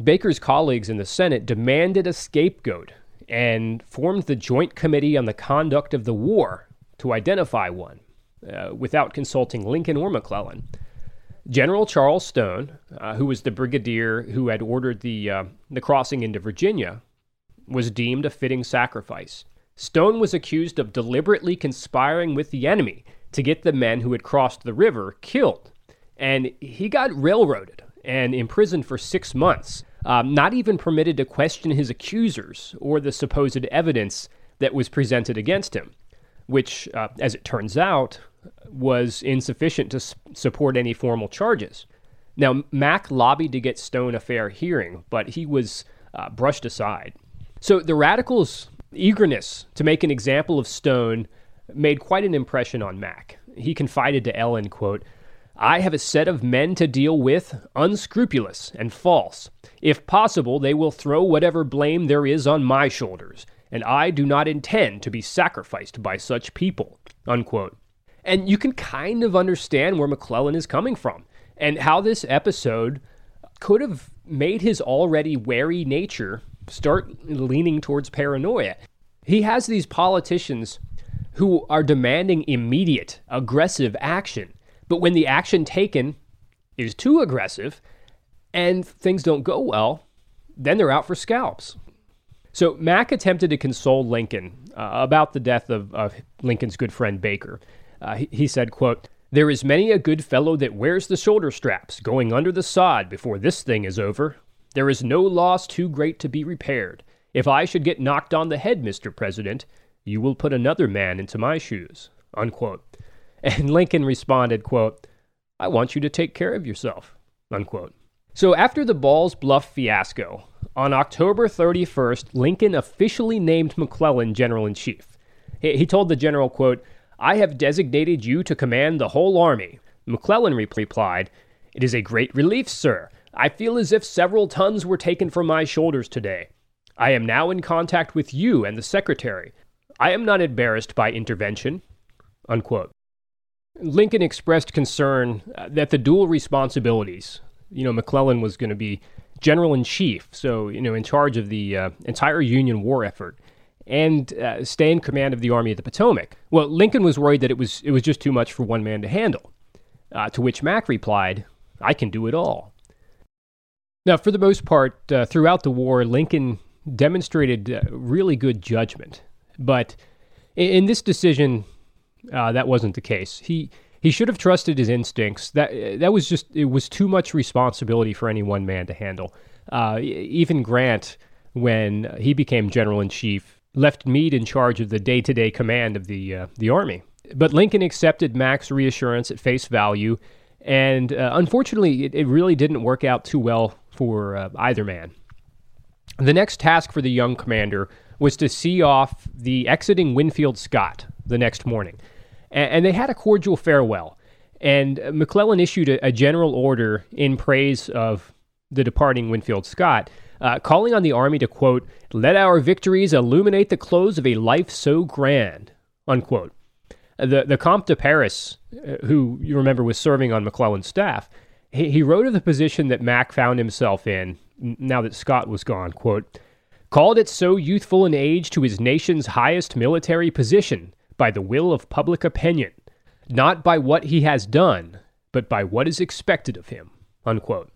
Baker's colleagues in the Senate demanded a scapegoat and formed the Joint Committee on the Conduct of the War to identify one uh, without consulting Lincoln or McClellan. General Charles Stone, uh, who was the brigadier who had ordered the, uh, the crossing into Virginia, was deemed a fitting sacrifice. Stone was accused of deliberately conspiring with the enemy to get the men who had crossed the river killed, and he got railroaded and imprisoned for six months um, not even permitted to question his accusers or the supposed evidence that was presented against him, which, uh, as it turns out, was insufficient to s- support any formal charges. Now, Mack lobbied to get Stone a fair hearing, but he was uh, brushed aside. So the radicals' eagerness to make an example of Stone made quite an impression on Mack. He confided to Ellen, quote, I have a set of men to deal with, unscrupulous and false. If possible, they will throw whatever blame there is on my shoulders, and I do not intend to be sacrificed by such people. Unquote. And you can kind of understand where McClellan is coming from, and how this episode could have made his already wary nature start leaning towards paranoia. He has these politicians who are demanding immediate, aggressive action but when the action taken is too aggressive and things don't go well, then they're out for scalps. So Mack attempted to console Lincoln uh, about the death of, of, Lincoln's good friend Baker. Uh, he, he said, quote, There is many a good fellow that wears the shoulder straps going under the sod before this thing is over. There is no loss too great to be repaired. If I should get knocked on the head, Mr. President, you will put another man into my shoes. Unquote. And Lincoln responded, quote, I want you to take care of yourself. Unquote. So after the Ball's Bluff fiasco, on October 31st, Lincoln officially named McClellan general in chief. He told the general, quote, I have designated you to command the whole army. McClellan replied, It is a great relief, sir. I feel as if several tons were taken from my shoulders today. I am now in contact with you and the secretary. I am not embarrassed by intervention. Unquote. Lincoln expressed concern uh, that the dual responsibilities, you know, McClellan was going to be general in chief, so, you know, in charge of the uh, entire Union war effort, and uh, stay in command of the Army of the Potomac. Well, Lincoln was worried that it was, it was just too much for one man to handle, uh, to which Mack replied, I can do it all. Now, for the most part, uh, throughout the war, Lincoln demonstrated uh, really good judgment. But in, in this decision, uh, that wasn't the case. He he should have trusted his instincts. That that was just it was too much responsibility for any one man to handle. Uh, even Grant, when he became general in chief, left Meade in charge of the day to day command of the uh, the army. But Lincoln accepted Mack's reassurance at face value, and uh, unfortunately, it, it, really didn't work out too well for uh, either man. The next task for the young commander was to see off the exiting Winfield Scott the next morning. And, they had a cordial farewell. And McClellan issued a, a, general order in praise of the departing Winfield Scott, uh, calling on the Army to, quote, let our victories illuminate the close of a life so grand, unquote. The, the Comte de Paris, uh, who you remember was serving on McClellan's staff, he, he wrote of the position that Mack found himself in now that Scott was gone, quote, called it so youthful an age to his nation's highest military position by the will of public opinion, not by what he has done, but by what is expected of him. Unquote.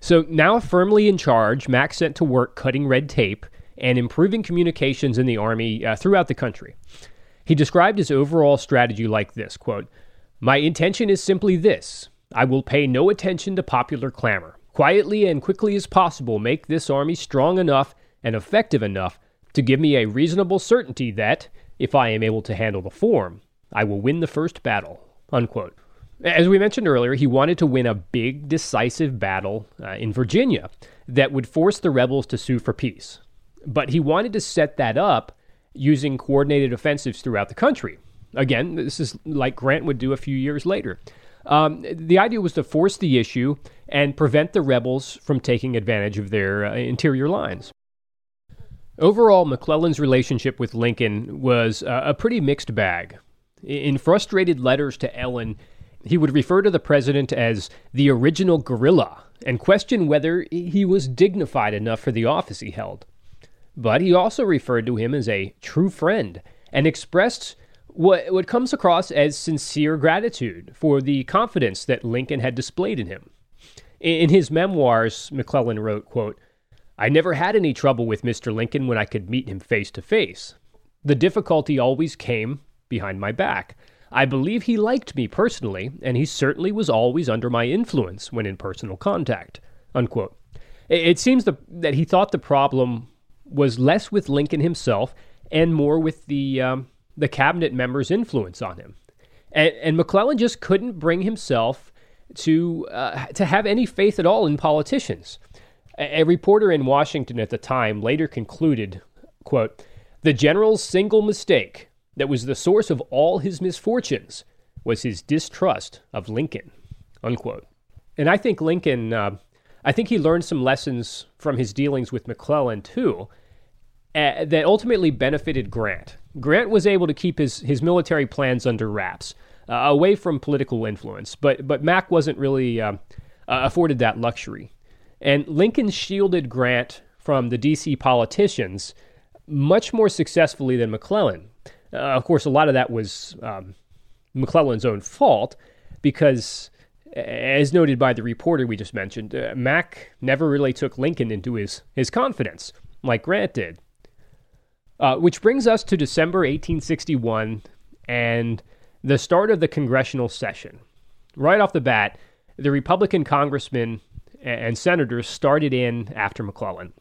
So now firmly in charge, Mack set to work cutting red tape and improving communications in the Army uh, throughout the country. He described his overall strategy like this quote, My intention is simply this I will pay no attention to popular clamor. Quietly and quickly as possible, make this army strong enough and effective enough to give me a reasonable certainty that, if I am able to handle the form, I will win the first battle. Unquote. As we mentioned earlier, he wanted to win a big, decisive battle uh, in Virginia that would force the rebels to sue for peace. But he wanted to set that up using coordinated offensives throughout the country. Again, this is like Grant would do a few years later. Um, the idea was to force the issue and prevent the rebels from taking advantage of their uh, interior lines. Overall, McClellan's relationship with Lincoln was uh, a pretty mixed bag. In frustrated letters to Ellen, he would refer to the president as the original gorilla and question whether he was dignified enough for the office he held. But he also referred to him as a true friend and expressed what, what comes across as sincere gratitude for the confidence that Lincoln had displayed in him. In, his memoirs, McClellan wrote, quote, I never had any trouble with Mr. Lincoln when I could meet him face to face. The difficulty always came behind my back. I believe he liked me personally, and he certainly was always under my influence when in personal contact. Unquote. It seems the, that he thought the problem was less with Lincoln himself and more with the, um, the cabinet members' influence on him. And, and McClellan just couldn't bring himself to, uh, to have any faith at all in politicians. A, reporter in Washington at the time later concluded, quote, "The general's single mistake that was the source of all his misfortunes was his distrust of Lincoln." Unquote. And I think Lincoln, uh, I think he learned some lessons from his dealings with McClellan too, uh, that ultimately benefited Grant. Grant was able to keep his his military plans under wraps, uh, away from political influence, but but Mack wasn't really uh, afforded that luxury. And Lincoln shielded Grant from the D.C. politicians much more successfully than McClellan. Uh, of course, a lot of that was um, McClellan's own fault because, as noted by the reporter we just mentioned, uh, Mack never really took Lincoln into his, his confidence like Grant did. Uh, which brings us to December 1861 and the start of the congressional session. Right off the bat, the Republican congressman and senators started in after McClellan.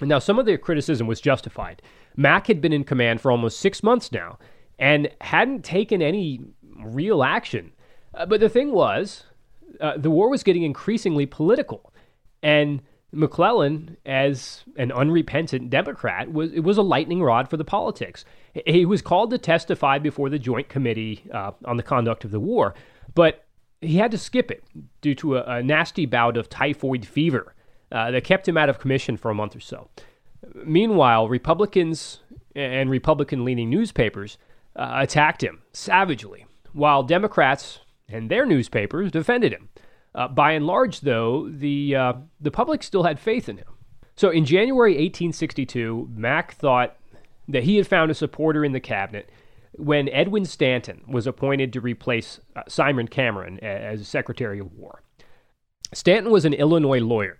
Now, some of their criticism was justified. Mack had been in command for almost six months now and hadn't taken any real action. Uh, but the thing was, uh, the war was getting increasingly political. And McClellan, as an unrepentant Democrat, was it was a lightning rod for the politics. He was called to testify before the Joint Committee uh, on the Conduct of the War, but he had to skip it due to a, a nasty bout of typhoid fever uh, that kept him out of commission for a month or so. Meanwhile, Republicans and Republican leaning newspapers uh, attacked him savagely, while Democrats and their newspapers defended him. Uh, by and large, though, the, uh, the public still had faith in him. So in January 1862, Mack thought that he had found a supporter in the cabinet when Edwin Stanton was appointed to replace uh, Simon Cameron as Secretary of War. Stanton was an Illinois lawyer,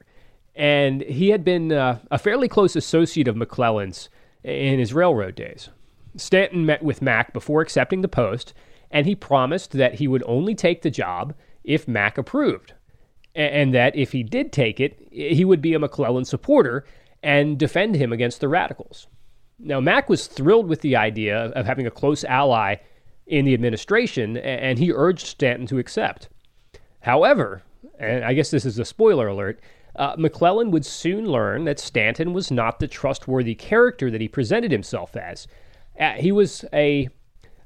and he had been uh, a fairly close associate of McClellan's in his railroad days. Stanton met with Mack before accepting the post, and he promised that he would only take the job if Mack approved, and that if he did take it, he would be a McClellan supporter and defend him against the radicals. Now, Mack was thrilled with the idea of having a close ally in the administration, and he urged Stanton to accept. However, and I guess this is a spoiler alert, uh, McClellan would soon learn that Stanton was not the trustworthy character that he presented himself as. Uh, he was a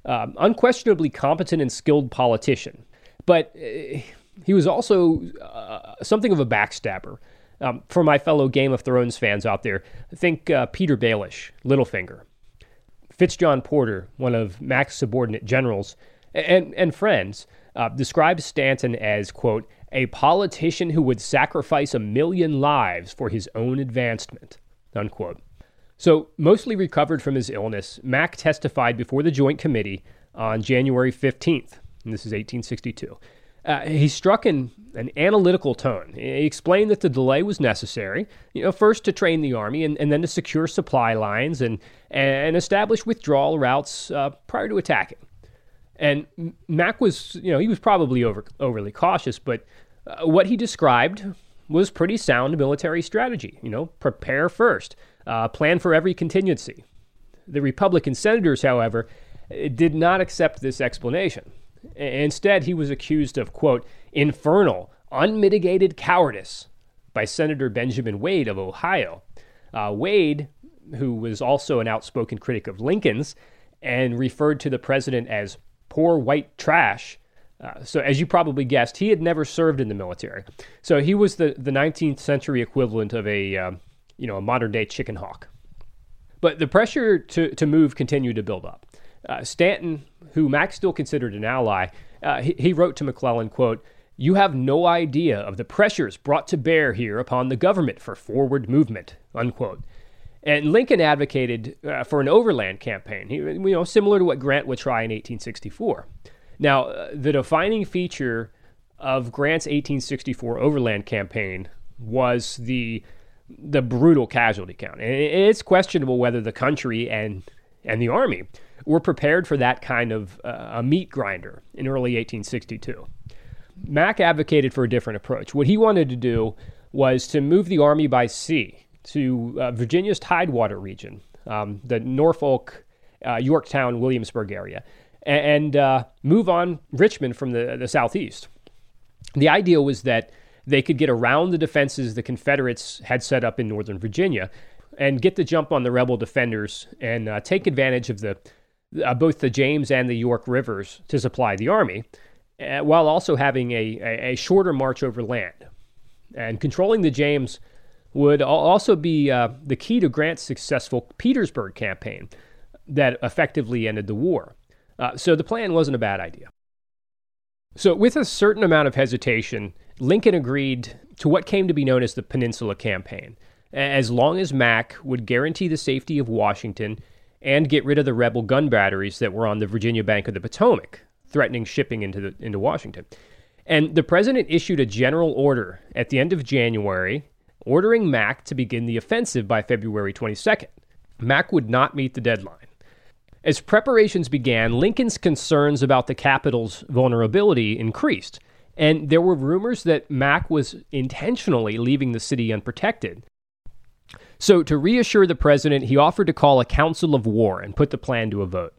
um, unquestionably competent and skilled politician, but uh, he was also uh, something of a backstabber. Um, for my fellow Game of Thrones fans out there, think uh, Petyr Baelish, Littlefinger. Fitz John Porter, one of Mack's subordinate generals and, and friends, uh, describes Stanton as, quote, a politician who would sacrifice a million lives for his own advancement, unquote. So, mostly recovered from his illness, Mack testified before the Joint Committee on January 15th, and this is 1862. Uh, he struck an, an analytical tone. He explained that the delay was necessary, you know, first to train the army and, and then to secure supply lines and, and establish withdrawal routes uh, prior to attacking. And Mack was, you know, he was probably over, overly cautious, but uh, what he described was pretty sound military strategy. You know, prepare first, uh, plan for every contingency. The Republican senators, however, did not accept this explanation. Instead, he was accused of, quote, infernal, unmitigated cowardice by Senator Benjamin Wade of Ohio. Uh, Wade, who was also an outspoken critic of Lincoln's and referred to the president as poor white trash. Uh, so, as you probably guessed, he had never served in the military. So, he was the, the 19th century equivalent of a, um, you know, a modern day chicken hawk. But the pressure to, to move continued to build up. Uh, Stanton, who Mack still considered an ally, uh, he, he wrote to McClellan, quote, you have no idea of the pressures brought to bear here upon the government for forward movement, unquote. And Lincoln advocated uh, for an overland campaign, you know, similar to what Grant would try in 1864. Now, uh, the defining feature of Grant's 1864 overland campaign was the the brutal casualty count. And it's questionable whether the country and and the army were prepared for that kind of uh, a meat grinder in early 1862. Mack advocated for a different approach. What he wanted to do was to move the army by sea to uh, Virginia's Tidewater region, um, the Norfolk, uh, Yorktown, Williamsburg area, and, and uh, move on Richmond from the, the southeast. The idea was that they could get around the defenses the Confederates had set up in Northern Virginia and get the jump on the rebel defenders and uh, take advantage of the uh, both the James and the York rivers to supply the army, uh, while also having a, a, a, shorter march over land. And controlling the James would also be uh, the key to Grant's successful Petersburg campaign that effectively ended the war. Uh, so the plan wasn't a bad idea. So, with a certain amount of hesitation, Lincoln agreed to what came to be known as the Peninsula Campaign, as long as Mack would guarantee the safety of Washington and get rid of the rebel gun batteries that were on the Virginia bank of the Potomac, threatening shipping into, the, into Washington. And the president issued a general order at the end of January ordering Mack to begin the offensive by February 22nd. Mack would not meet the deadline. As preparations began, Lincoln's concerns about the capital's vulnerability increased, and there were rumors that Mack was intentionally leaving the city unprotected. So, to reassure the president, he offered to call a council of war and put the plan to a vote.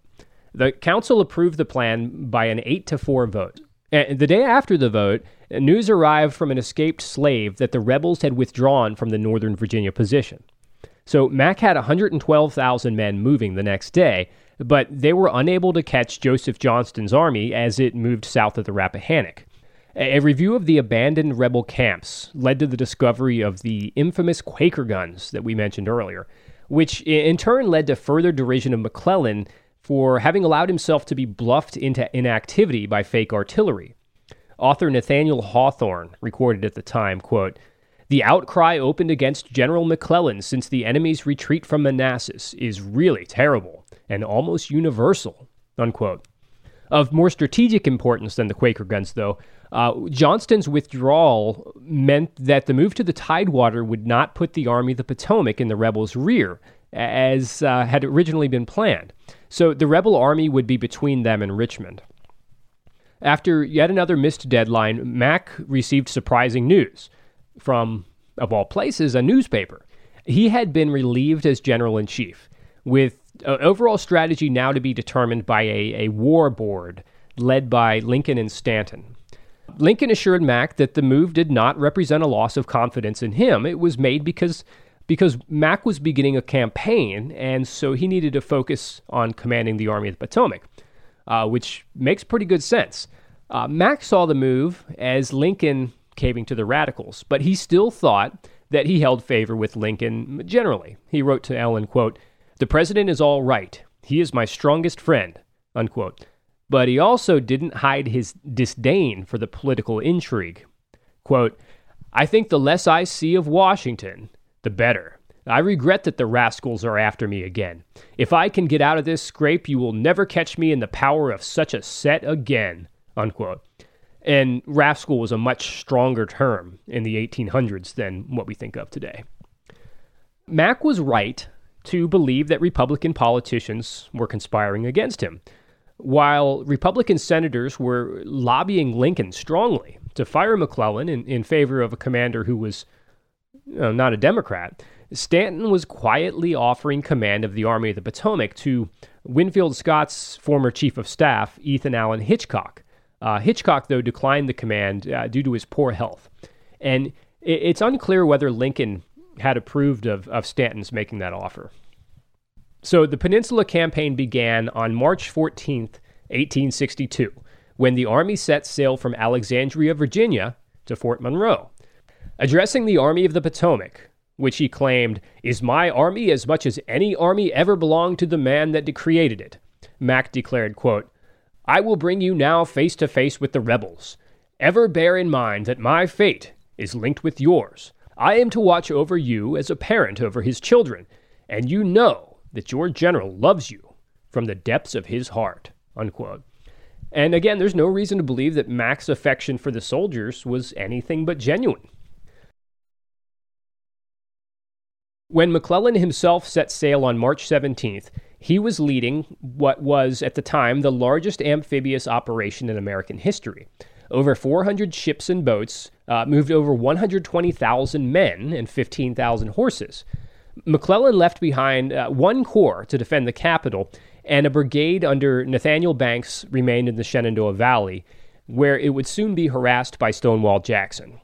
The council approved the plan by an 8 to 4 vote. And the day after the vote, news arrived from an escaped slave that the rebels had withdrawn from the Northern Virginia position. So Mack had 112,000 men moving the next day, but they were unable to catch Joseph Johnston's army as it moved south of the Rappahannock. A review of the abandoned rebel camps led to the discovery of the infamous Quaker guns that we mentioned earlier, which in turn led to further derision of McClellan for having allowed himself to be bluffed into inactivity by fake artillery. Author Nathaniel Hawthorne recorded at the time, quote, the outcry opened against General McClellan since the enemy's retreat from Manassas is really terrible and almost universal. Unquote. Of more strategic importance than the Quaker guns, though, uh, Johnston's withdrawal meant that the move to the Tidewater would not put the Army of the Potomac in the rebels' rear, as uh, had originally been planned. So the rebel army would be between them and Richmond. After yet another missed deadline, Mack received surprising news from, of all places, a newspaper. He had been relieved as general in chief, with uh, overall strategy now to be determined by a, a war board led by Lincoln and Stanton. Lincoln assured Mack that the move did not represent a loss of confidence in him. It was made because because Mack was beginning a campaign, and so he needed to focus on commanding the Army of the Potomac, uh, which makes pretty good sense. Uh, Mack saw the move as Lincoln caving to the radicals, but he still thought that he held favor with Lincoln generally. He wrote to Ellen, quote, The president is all right. He is my strongest friend, unquote. But he also didn't hide his disdain for the political intrigue. Quote, I think the less I see of Washington, the better. I regret that the rascals are after me again. If I can get out of this scrape, you will never catch me in the power of such a set again. Unquote. And rascal was a much stronger term in the 1800s than what we think of today. Mack was right to believe that Republican politicians were conspiring against him, while Republican senators were lobbying Lincoln strongly to fire McClellan in, in favor of a commander who was you know, not a Democrat. Stanton was quietly offering command of the Army of the Potomac to Winfield Scott's former chief of staff, Ethan Allen Hitchcock. Uh, Hitchcock, though, declined the command uh, due to his poor health. And it, it's unclear whether Lincoln had approved of, of Stanton's making that offer. So the Peninsula Campaign began on March 14th, 1862, when the Army set sail from Alexandria, Virginia, to Fort Monroe. Addressing the Army of the Potomac, which he claimed is my army as much as any army ever belonged to the man that created it, Mack declared, quote, I will bring you now face to face with the rebels. Ever bear in mind that my fate is linked with yours. I am to watch over you as a parent over his children, and you know that your general loves you from the depths of his heart. Unquote. And again, there's no reason to believe that Mack's affection for the soldiers was anything but genuine. When McClellan himself set sail on March 17th, he was leading what was, at the time, the largest amphibious operation in American history. Over 400 ships and boats uh, moved over 120,000 men and 15,000 horses. McClellan left behind uh, one corps to defend the capital, and a brigade under Nathaniel Banks remained in the Shenandoah Valley, where it would soon be harassed by Stonewall Jackson.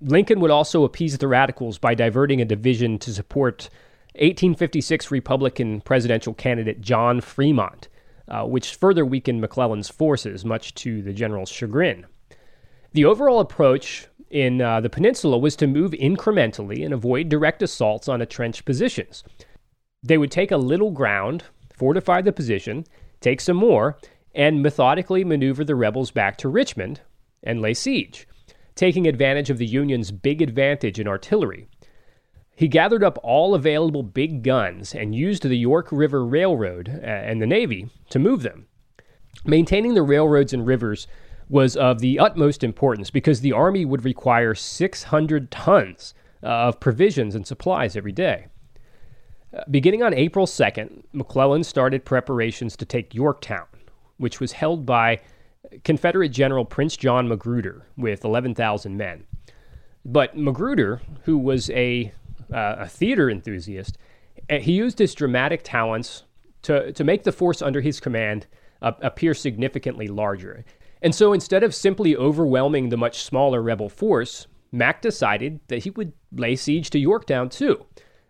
Lincoln would also appease the radicals by diverting a division to support 1856 Republican presidential candidate John Fremont, uh, which further weakened McClellan's forces, much to the general's chagrin. The overall approach in uh, the peninsula was to move incrementally and avoid direct assaults on entrenched positions. They would take a little ground, fortify the position, take some more, and methodically maneuver the rebels back to Richmond and lay siege, taking advantage of the Union's big advantage in artillery. He gathered up all available big guns and used the York River Railroad uh, and the Navy to move them. Maintaining the railroads and rivers was of the utmost importance because the Army would require 600 tons uh, of provisions and supplies every day. Uh, beginning on April 2nd, McClellan started preparations to take Yorktown, which was held by Confederate General Prince John Magruder with 11,000 men. But Magruder, who was a uh, a theater enthusiast, he used his dramatic talents to, to make the force under his command uh, appear significantly larger. And so instead of simply overwhelming the much smaller rebel force, Mack decided that he would lay siege to Yorktown too,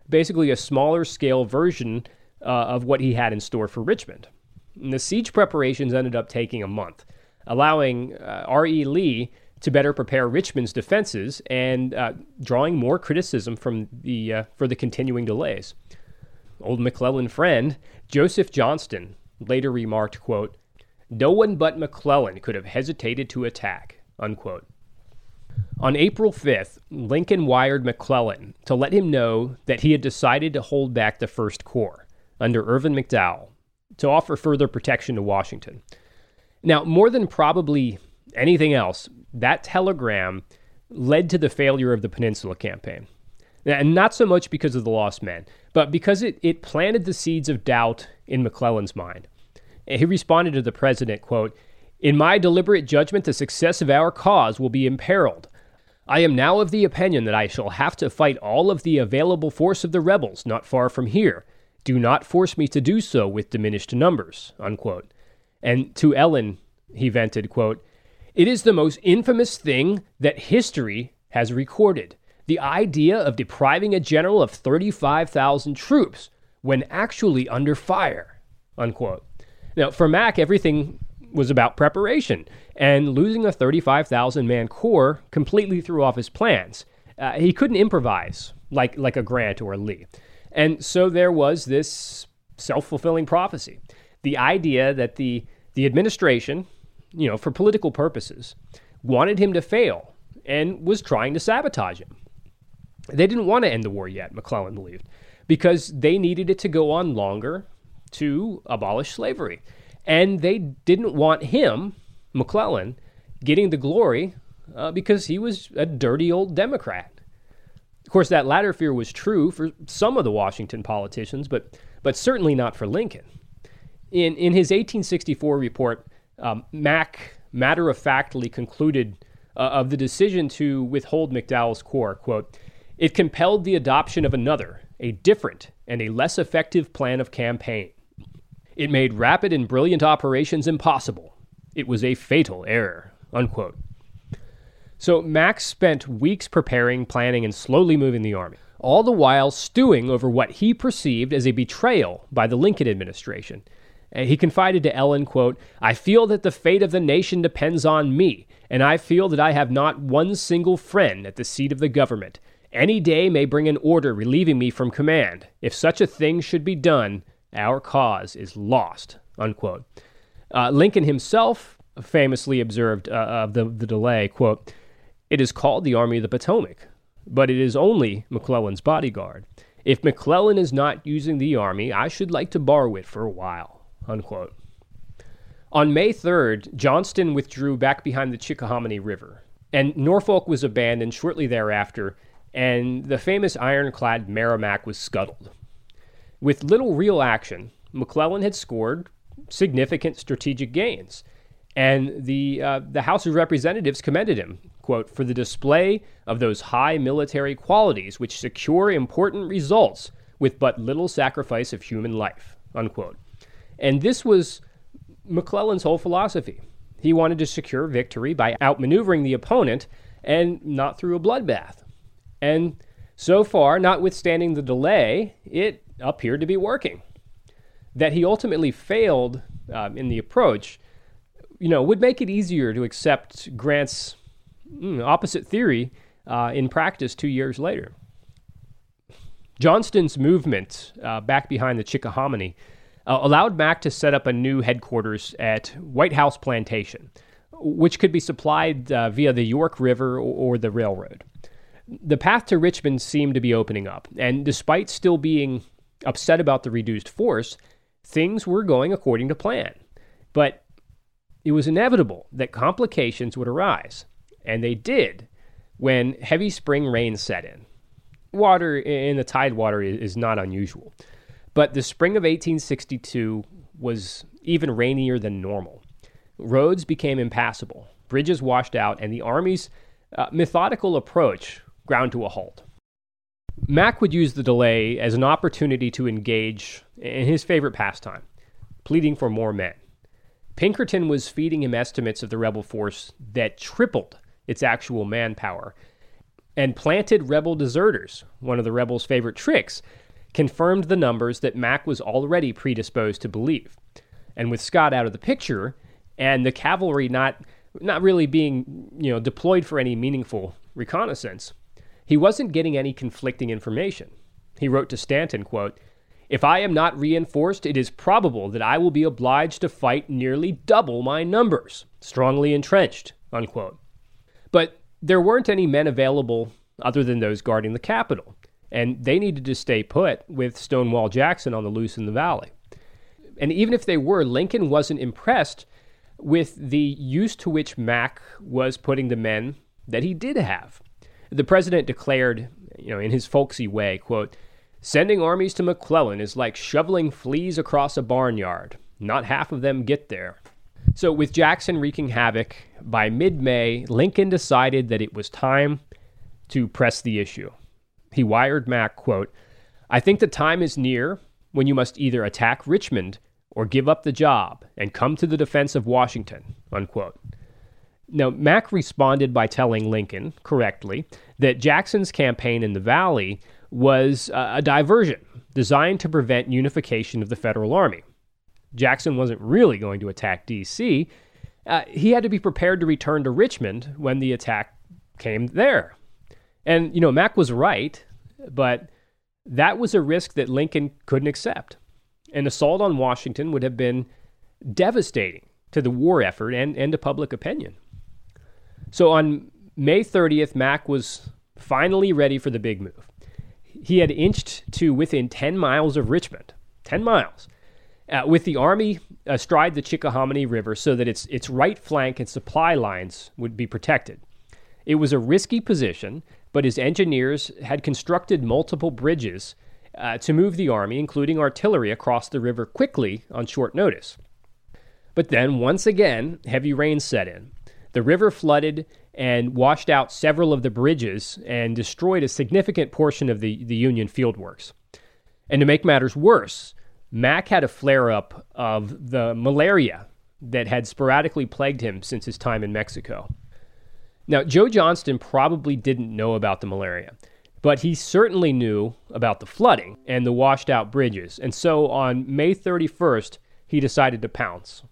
basically a smaller scale version uh, of what he had in store for Richmond. And the siege preparations ended up taking a month, allowing uh, R.E. Lee to better prepare Richmond's defenses and uh, drawing more criticism from the, uh, for the continuing delays. Old McClellan friend Joseph Johnston later remarked, quote, No one but McClellan could have hesitated to attack, unquote. On April 5th, Lincoln wired McClellan to let him know that he had decided to hold back the First Corps under Irvin McDowell to offer further protection to Washington. Now, more than probably anything else, that telegram led to the failure of the Peninsula Campaign. And not so much because of the lost men, but because it, it planted the seeds of doubt in McClellan's mind. He responded to the president, quote, In my deliberate judgment, the success of our cause will be imperiled. I am now of the opinion that I shall have to fight all of the available force of the rebels not far from here. Do not force me to do so with diminished numbers. Unquote. And to Ellen, he vented, quote, It is the most infamous thing that history has recorded the idea of depriving a general of 35,000 troops when actually under fire. Unquote. Now, for Mac, everything was about preparation, and losing a 35,000 man corps completely threw off his plans. Uh, he couldn't improvise like, like a Grant or a Lee. And so there was this self fulfilling prophecy the idea that the, the administration, you know, for political purposes, wanted him to fail and was trying to sabotage him. They didn't want to end the war yet, McClellan believed, because they needed it to go on longer to abolish slavery. And they didn't want him, McClellan, getting the glory uh, because he was a dirty old Democrat. Of course, that latter fear was true for some of the Washington politicians, but, but certainly not for Lincoln. In, in his 1864 report, um, Mack matter of factly concluded uh, of the decision to withhold McDowell's corps, quote, it compelled the adoption of another, a different, and a less effective plan of campaign. It made rapid and brilliant operations impossible. It was a fatal error. Unquote. So Max spent weeks preparing, planning, and slowly moving the army, all the while stewing over what he perceived as a betrayal by the Lincoln administration. Uh, he confided to Ellen, quote, I feel that the fate of the nation depends on me, and I feel that I have not one single friend at the seat of the government. Any day may bring an order relieving me from command. If such a thing should be done, our cause is lost. Unquote. Uh, Lincoln himself famously observed uh, of the, the delay, quote, It is called the Army of the Potomac, but it is only McClellan's bodyguard. If McClellan is not using the army, I should like to borrow it for a while. Unquote. On May 3rd, Johnston withdrew back behind the Chickahominy River, and Norfolk was abandoned shortly thereafter and the famous ironclad Merrimac was scuttled. With little real action, McClellan had scored significant strategic gains, and the, uh, the House of Representatives commended him, quote, for the display of those high military qualities which secure important results with but little sacrifice of human life, unquote. And this was McClellan's whole philosophy. He wanted to secure victory by outmaneuvering the opponent and not through a bloodbath. And so far, notwithstanding the delay, it appeared to be working. That he ultimately failed um, in the approach, you know, would make it easier to accept Grant's mm, opposite theory uh, in practice two years later. Johnston's movement uh, back behind the Chickahominy uh, allowed Mack to set up a new headquarters at White House Plantation, which could be supplied uh, via the York River or, or the railroad the path to Richmond seemed to be opening up, and despite still being upset about the reduced force, things were going according to plan. But it was inevitable that complications would arise, and they did when heavy spring rain set in. Water in the tidewater is not unusual, but the spring of 1862 was even rainier than normal. Roads became impassable, bridges washed out, and the Army's uh, methodical approach ground to a halt. Mack would use the delay as an opportunity to engage in his favorite pastime, pleading for more men. Pinkerton was feeding him estimates of the rebel force that tripled its actual manpower and planted rebel deserters, one of the rebels' favorite tricks, confirmed the numbers that Mack was already predisposed to believe. And with Scott out of the picture and the cavalry not not really being, you know, deployed for any meaningful reconnaissance, he wasn't getting any conflicting information. He wrote to Stanton, quote, if I am not reinforced, it is probable that I will be obliged to fight nearly double my numbers, strongly entrenched. Unquote. But there weren't any men available other than those guarding the Capitol, and they needed to stay put with Stonewall Jackson on the loose in the valley. And even if they were, Lincoln wasn't impressed with the use to which Mack was putting the men that he did have. The president declared, you know, in his folksy way, quote, Sending armies to McClellan is like shoveling fleas across a barnyard. Not half of them get there. So, with Jackson wreaking havoc, by mid May, Lincoln decided that it was time to press the issue. He wired Mack, quote, I think the time is near when you must either attack Richmond or give up the job and come to the defense of Washington, unquote. Now, Mack responded by telling Lincoln, correctly, that Jackson's campaign in the Valley was a diversion designed to prevent unification of the federal army. Jackson wasn't really going to attack D.C., uh, he had to be prepared to return to Richmond when the attack came there. And, you know, Mack was right, but that was a risk that Lincoln couldn't accept. An assault on Washington would have been devastating to the war effort and, and to public opinion. So on May 30th, Mack was finally ready for the big move he had inched to within 10 miles of Richmond. 10 miles. Uh, with the army astride the Chickahominy River so that its, its right flank and supply lines would be protected. It was a risky position, but his engineers had constructed multiple bridges uh, to move the army, including artillery, across the river quickly on short notice. But then, once again, heavy rain set in. The river flooded and washed out several of the bridges and destroyed a significant portion of the, the Union fieldworks. And to make matters worse, Mack had a flare up of the malaria that had sporadically plagued him since his time in Mexico. Now, Joe Johnston probably didn't know about the malaria, but he certainly knew about the flooding and the washed out bridges. And so on May 31st, he decided to pounce.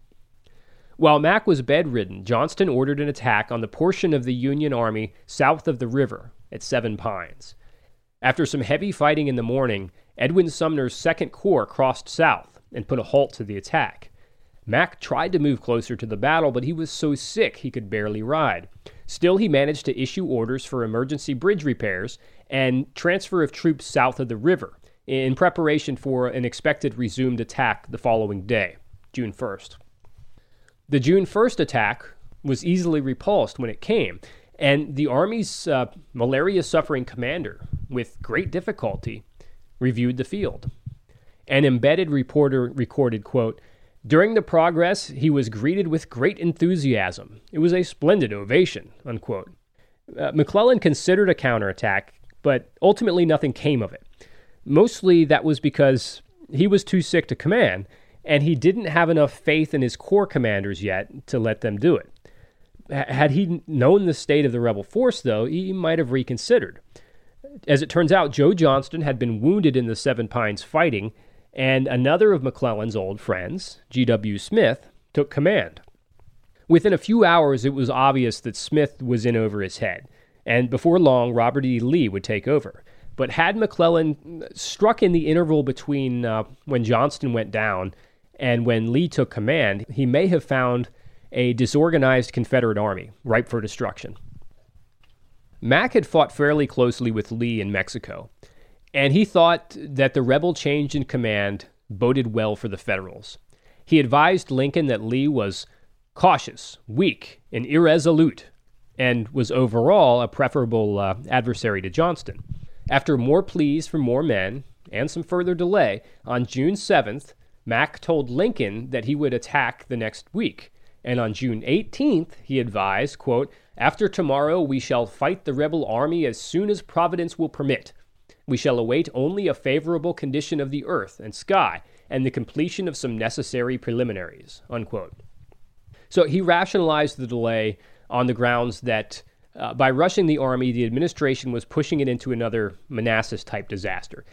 While Mack was bedridden, Johnston ordered an attack on the portion of the Union Army south of the river at Seven Pines. After some heavy fighting in the morning, Edwin Sumner's Second Corps crossed south and put a halt to the attack. Mack tried to move closer to the battle, but he was so sick he could barely ride. Still, he managed to issue orders for emergency bridge repairs and transfer of troops south of the river in preparation for an expected resumed attack the following day, June 1st. The June 1st attack was easily repulsed when it came, and the Army's uh, malaria suffering commander, with great difficulty, reviewed the field. An embedded reporter recorded, quote, during the progress, he was greeted with great enthusiasm. It was a splendid ovation, unquote. Uh, McClellan considered a counterattack, but ultimately nothing came of it. Mostly that was because he was too sick to command, and he didn't have enough faith in his corps commanders yet to let them do it. Had he known the state of the rebel force, though, he might have reconsidered. As it turns out, Joe Johnston had been wounded in the Seven Pines fighting, and another of McClellan's old friends, G.W. Smith, took command. Within a few hours, it was obvious that Smith was in over his head, and before long, Robert E. Lee would take over. But had McClellan struck in the interval between uh, when Johnston went down and when Lee took command, he may have found a disorganized Confederate army ripe for destruction. Mack had fought fairly closely with Lee in Mexico, and he thought that the rebel change in command boded well for the Federals. He advised Lincoln that Lee was cautious, weak, and irresolute, and was overall a preferable uh, adversary to Johnston. After more pleas for more men and some further delay, on June 7th, Mack told Lincoln that he would attack the next week. And on June 18th, he advised, quote, After tomorrow we shall fight the rebel army as soon as Providence will permit. We shall await only a favorable condition of the earth and sky and the completion of some necessary preliminaries. Unquote. So he rationalized the delay on the grounds that uh, by rushing the army, the administration was pushing it into another Manassas type disaster.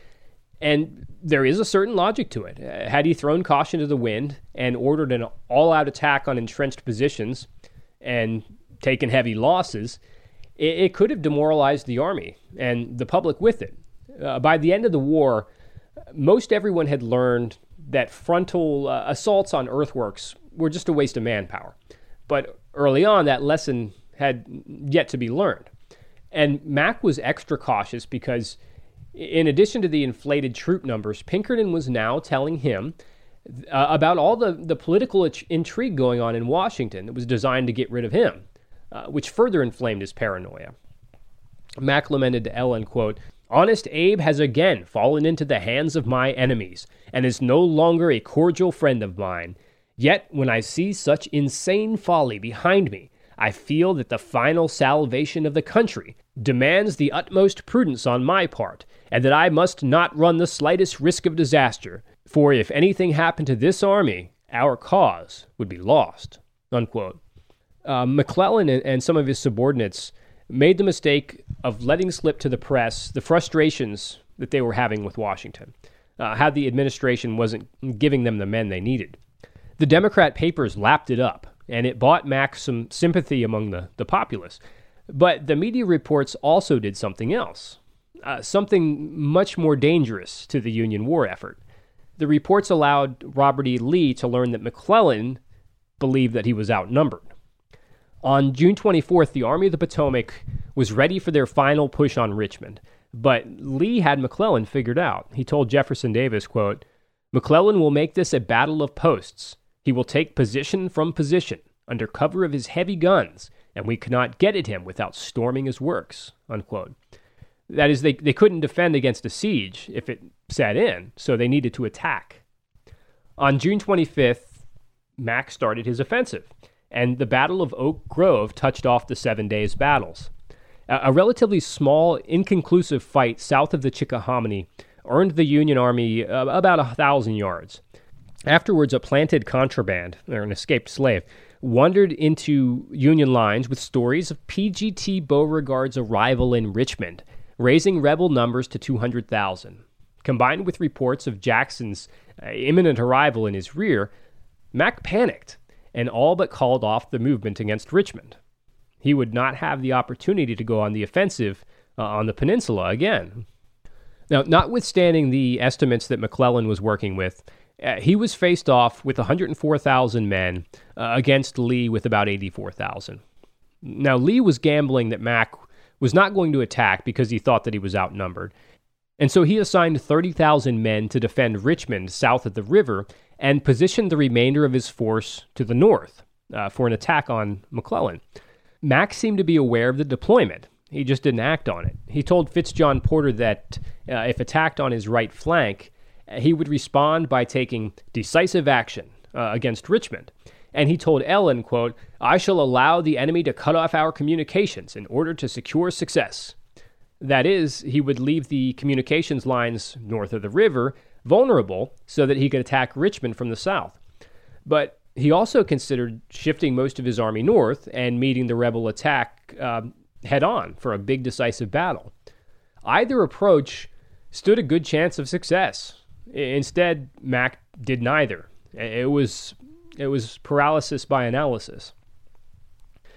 And there is a certain logic to it. Had he thrown caution to the wind and ordered an all out attack on entrenched positions and taken heavy losses, it, it, could have demoralized the army and the public with it. Uh, by the end of the war, most everyone had learned that frontal uh, assaults on earthworks were just a waste of manpower. But early on, that lesson had yet to be learned. And Mack was extra cautious because, in addition to the inflated troop numbers, Pinkerton was now telling him uh, about all the, the political intrigue going on in Washington that was designed to get rid of him, uh, which further inflamed his paranoia. Mack lamented to Ellen, quote, Honest Abe has again fallen into the hands of my enemies and is no longer a cordial friend of mine. Yet, when I see such insane folly behind me, I feel that the final salvation of the country demands the utmost prudence on my part, and that I must not run the slightest risk of disaster, for if anything happened to this army, our cause would be lost. Unquote. Uh, McClellan and, and some of his subordinates made the mistake of letting slip to the press the frustrations that they were having with Washington, uh, how the administration wasn't giving them the men they needed. The Democrat papers lapped it up, and it bought Mack some sympathy among the, the populace. But the media reports also did something else, uh, something much more dangerous to the Union war effort. The reports allowed Robert E. Lee to learn that McClellan believed that he was outnumbered. On June 24th, the Army of the Potomac was ready for their final push on Richmond, but Lee had McClellan figured out. He told Jefferson Davis, quote, McClellan will make this a battle of posts. He will take position from position under cover of his heavy guns, and we cannot get at him without storming his works. Unquote. That is, they, they couldn't defend against a siege if it set in, so they needed to attack. On June 25th, Mack started his offensive and the Battle of Oak Grove touched off the Seven Days battles. A, a relatively small, inconclusive fight south of the Chickahominy earned the Union Army uh, about a thousand yards. Afterwards, a planted contraband, or an escaped slave, wandered into Union lines with stories of PGT Beauregard's arrival in Richmond, raising rebel numbers to 200,000. Combined with reports of Jackson's uh, imminent arrival in his rear, Mack panicked and all but called off the movement against Richmond. He would not have the opportunity to go on the offensive uh, on the peninsula again. Now, notwithstanding the estimates that McClellan was working with, uh, he was faced off with 104,000 men uh, against Lee with about 84,000. Now, Lee was gambling that Mack was not going to attack because he thought that he was outnumbered. And so he assigned 30,000 men to defend Richmond south of the river and positioned the remainder of his force to the north uh, for an attack on McClellan. Mack seemed to be aware of the deployment. He just didn't act on it. He told Fitz John Porter that uh, if attacked on his right flank, he would respond by taking decisive action uh, against Richmond. And he told Ellen, quote, I shall allow the enemy to cut off our communications in order to secure success. That is, he would leave the communications lines north of the river vulnerable so that he could attack Richmond from the south. But he also considered shifting most of his army north and meeting the rebel attack uh, head on for a big decisive battle. Either approach stood a good chance of success. Instead, Mack did neither. It was it was paralysis by analysis.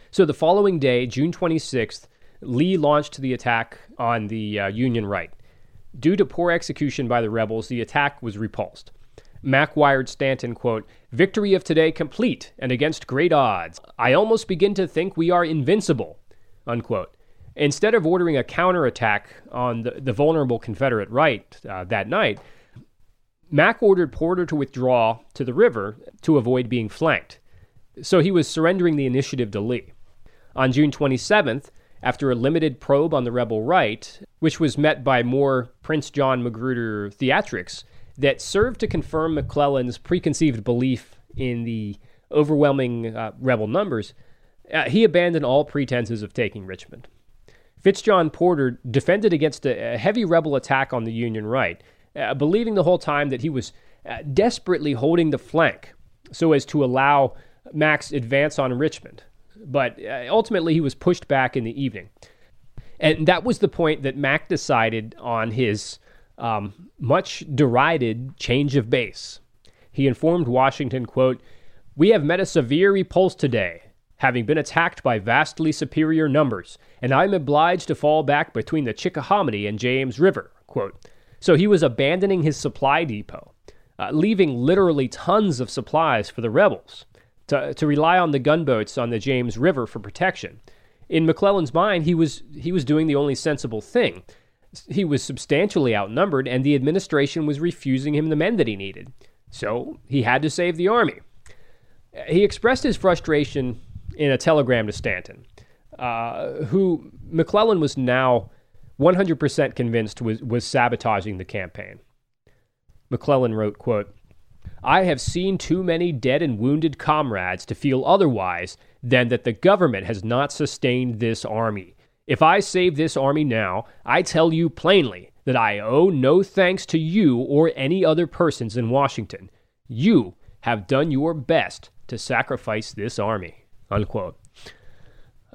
So the following day, June 26th, Lee launched the attack on the uh, Union right. Due to poor execution by the rebels, the attack was repulsed. Mack wired Stanton, quote, Victory of today complete and against great odds. I almost begin to think we are invincible, unquote. Instead of ordering a counterattack on the, the vulnerable Confederate right uh, that night, Mack ordered Porter to withdraw to the river to avoid being flanked. So he was surrendering the initiative to Lee. On June 27th, after a limited probe on the rebel right, which was met by more Prince John Magruder theatrics that served to confirm McClellan's preconceived belief in the overwhelming uh, rebel numbers, uh, he abandoned all pretenses of taking Richmond. Fitz John Porter defended against a heavy rebel attack on the Union right, uh, believing the whole time that he was uh, desperately holding the flank so as to allow Mack's advance on Richmond. But uh, ultimately, he was pushed back in the evening. And that was the point that Mack decided on his um, much derided change of base. He informed Washington, quote, We have met a severe repulse today, having been attacked by vastly superior numbers, and I am obliged to fall back between the Chickahominy and James River, quote. So he was abandoning his supply depot, uh, leaving literally tons of supplies for the rebels to, to rely on the gunboats on the James River for protection. In McClellan's mind, he was he was doing the only sensible thing. He was substantially outnumbered, and the administration was refusing him the men that he needed. So he had to save the army. He expressed his frustration in a telegram to Stanton, uh, who McClellan was now 100% convinced was, was sabotaging the campaign. McClellan wrote, quote, I have seen too many dead and wounded comrades to feel otherwise than that the government has not sustained this army. If I save this army now, I tell you plainly that I owe no thanks to you or any other persons in Washington. You have done your best to sacrifice this army. Unquote.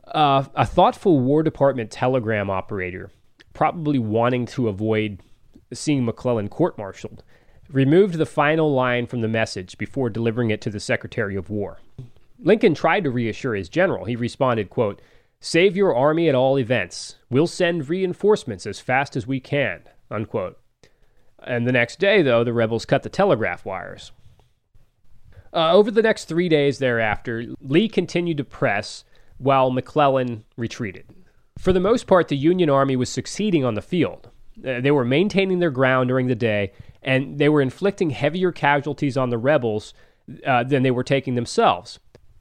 Uh, a thoughtful War Department telegram operator, probably wanting to avoid seeing McClellan court martialed, removed the final line from the message before delivering it to the Secretary of War. Lincoln tried to reassure his general. He responded, quote, Save your army at all events. We'll send reinforcements as fast as we can. Unquote. And the next day, though, the rebels cut the telegraph wires. Uh, over the next three days thereafter, Lee continued to press while McClellan retreated. For the most part, the Union Army was succeeding on the field. Uh, they were maintaining their ground during the day, and they were inflicting heavier casualties on the rebels uh, than they were taking themselves.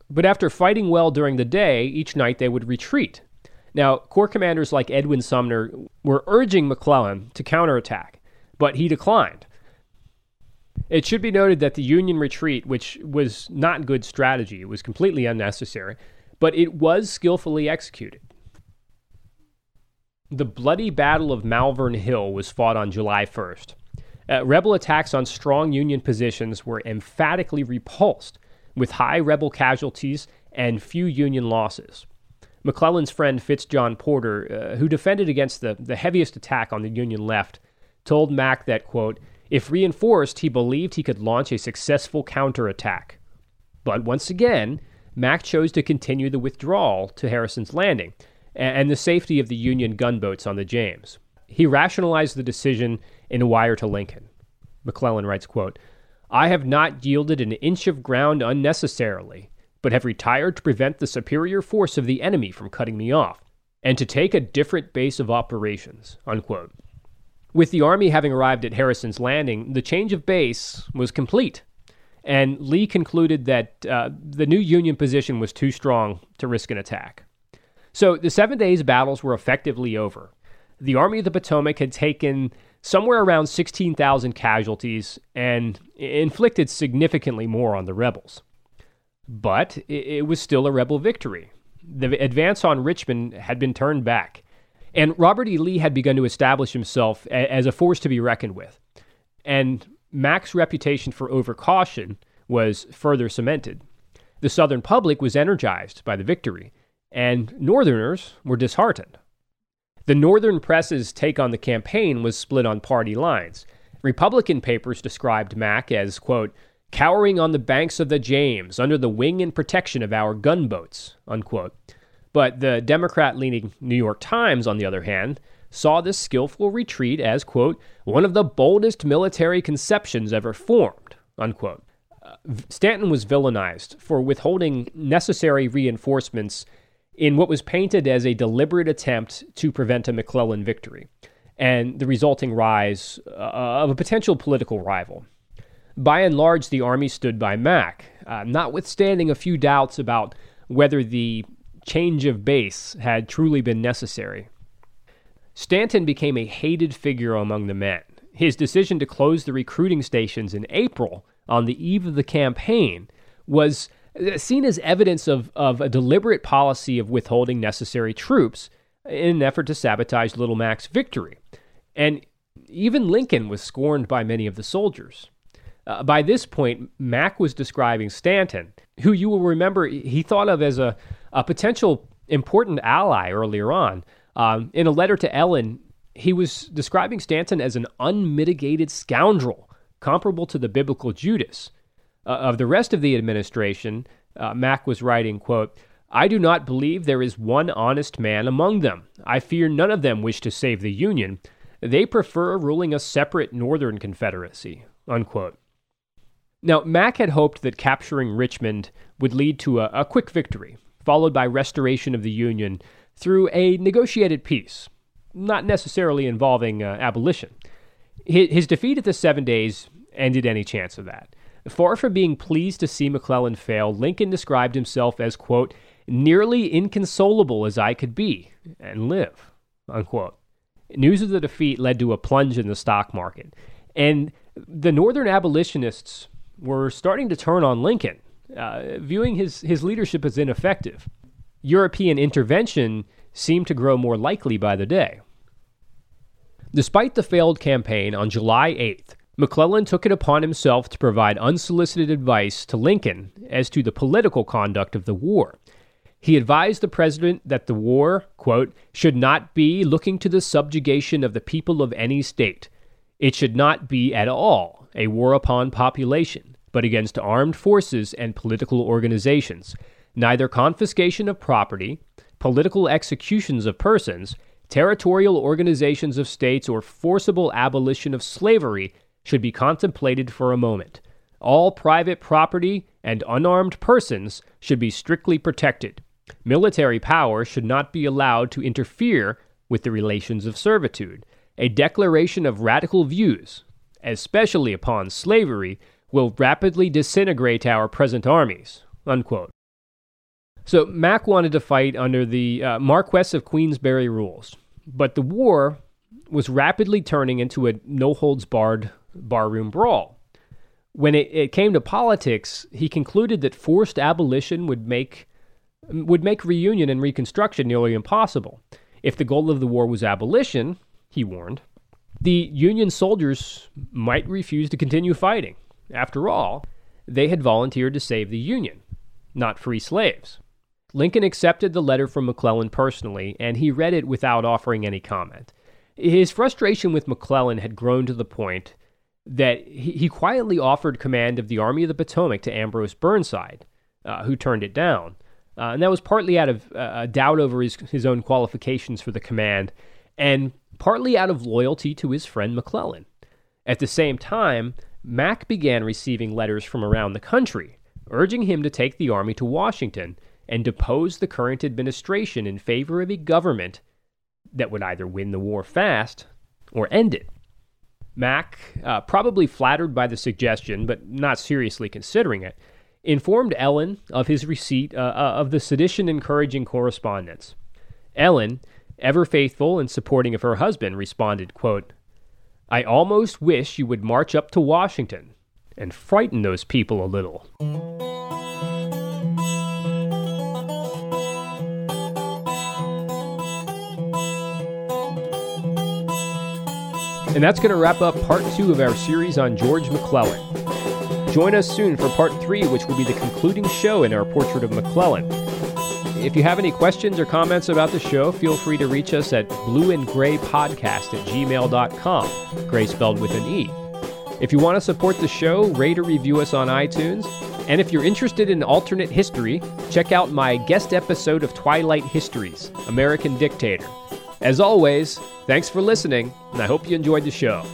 But after fighting well during the day, each night they would retreat. Now, Corps commanders like Edwin Sumner were urging McClellan to counterattack, but he declined. It should be noted that the Union retreat, which was not good strategy, it was completely unnecessary, but it was skillfully executed. The bloody Battle of Malvern Hill was fought on July 1st. Uh, rebel attacks on strong Union positions were emphatically repulsed, with high rebel casualties and few Union losses. McClellan's friend Fitz John Porter, uh, who defended against the, the heaviest attack on the Union left, told Mack that, quote, if reinforced, he believed he could launch a successful counterattack. But once again, Mack chose to continue the withdrawal to Harrison's Landing and, the safety of the Union gunboats on the James. He rationalized the decision in a wire to Lincoln. McClellan writes, quote, I have not yielded an inch of ground unnecessarily, but have retired to prevent the superior force of the enemy from cutting me off, and to take a different base of operations. Unquote. With the Army having arrived at Harrison's Landing, the change of base was complete, and Lee concluded that uh, the new Union position was too strong to risk an attack. So the Seven Days battles were effectively over. The Army of the Potomac had taken somewhere around 16,000 casualties and inflicted significantly more on the rebels. But it was still a rebel victory. The advance on Richmond had been turned back, and Robert E. Lee had begun to establish himself as a force to be reckoned with. And Mack's reputation for overcaution was further cemented. The Southern public was energized by the victory, and Northerners were disheartened. The Northern press's take on the campaign was split on party lines. Republican papers described Mack as, quote, cowering on the banks of the James under the wing and protection of our gunboats, unquote. But the Democrat leaning New York Times, on the other hand, saw this skillful retreat as, quote, one of the boldest military conceptions ever formed, unquote. Uh, Stanton was villainized for withholding necessary reinforcements in what was painted as a deliberate attempt to prevent a McClellan victory and the resulting rise uh, of a potential political rival. By and large, the Army stood by Mack, uh, notwithstanding a few doubts about whether the change of base had truly been necessary. Stanton became a hated figure among the men. His decision to close the recruiting stations in April, on the eve of the campaign, was seen as evidence of, of a deliberate policy of withholding necessary troops in an effort to sabotage Little Mac's victory. And even Lincoln was scorned by many of the soldiers. Uh, by this point, Mac was describing Stanton, who you will remember he thought of as a, a potential important ally earlier on. Um, in a letter to Ellen, he was describing Stanton as an unmitigated scoundrel, comparable to the biblical Judas. Uh, of the rest of the administration, uh, Mac was writing, quote, I do not believe there is one honest man among them. I fear none of them wish to save the Union. They prefer ruling a separate Northern Confederacy. Unquote. Now, Mac had hoped that capturing Richmond would lead to a, a quick victory, followed by restoration of the Union through a negotiated peace, not necessarily involving uh, abolition. His, his defeat at the Seven Days ended any chance of that. Far from being pleased to see McClellan fail, Lincoln described himself as, quote, nearly inconsolable as I could be and live, unquote. News of the defeat led to a plunge in the stock market, and the Northern abolitionists were starting to turn on Lincoln, uh, viewing his, his leadership as ineffective. European intervention seemed to grow more likely by the day. Despite the failed campaign on July 8th, McClellan took it upon himself to provide unsolicited advice to Lincoln as to the political conduct of the war. He advised the president that the war, quote, should not be looking to the subjugation of the people of any state. It should not be at all a war upon population, but against armed forces and political organizations, neither confiscation of property, political executions of persons, territorial organizations of states, or forcible abolition of slavery should be contemplated for a moment. All private property and unarmed persons should be strictly protected. Military power should not be allowed to interfere with the relations of servitude. A declaration of radical views, especially upon slavery, will rapidly disintegrate our present armies. Unquote. So Mac wanted to fight under the uh, Marquess of Queensberry rules, but the war was rapidly turning into a no holds barred barroom brawl. When it, it came to politics, he concluded that forced abolition would make would make reunion and reconstruction nearly impossible. If the goal of the war was abolition, he warned, the Union soldiers might refuse to continue fighting. After all, they had volunteered to save the Union, not free slaves. Lincoln accepted the letter from McClellan personally, and he read it without offering any comment. His frustration with McClellan had grown to the point that he, quietly offered command of the Army of the Potomac to Ambrose Burnside, uh, who turned it down. Uh, and that was partly out of uh, doubt over his, his own qualifications for the command, and partly out of loyalty to his friend McClellan. At the same time, Mac began receiving letters from around the country, urging him to take the army to Washington and depose the current administration in favor of a government that would either win the war fast or end it. Mac, uh, probably flattered by the suggestion, but not seriously considering it, informed Ellen of his receipt uh, uh, of the sedition encouraging correspondence. Ellen, ever faithful and supporting of her husband, responded, quote, I almost wish you would march up to Washington and frighten those people a little. And that's going to wrap up part two of our series on George McClellan. Join us soon for part three, which will be the concluding show in our portrait of McClellan. If you have any questions or comments about the show, feel free to reach us at blueandgraypodcast at gmail.com, gray spelled with an E. If you want to support the show, rate or review us on iTunes. And if you're interested in alternate history, check out my guest episode of Twilight Histories American Dictator. As always, thanks for listening, and I hope you enjoyed the show.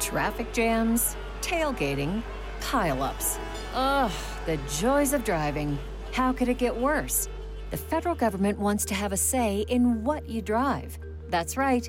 Traffic jams, tailgating, pileups. Ugh, the joys of driving. How could it get worse? The federal government wants to have a say in what you drive. That's right.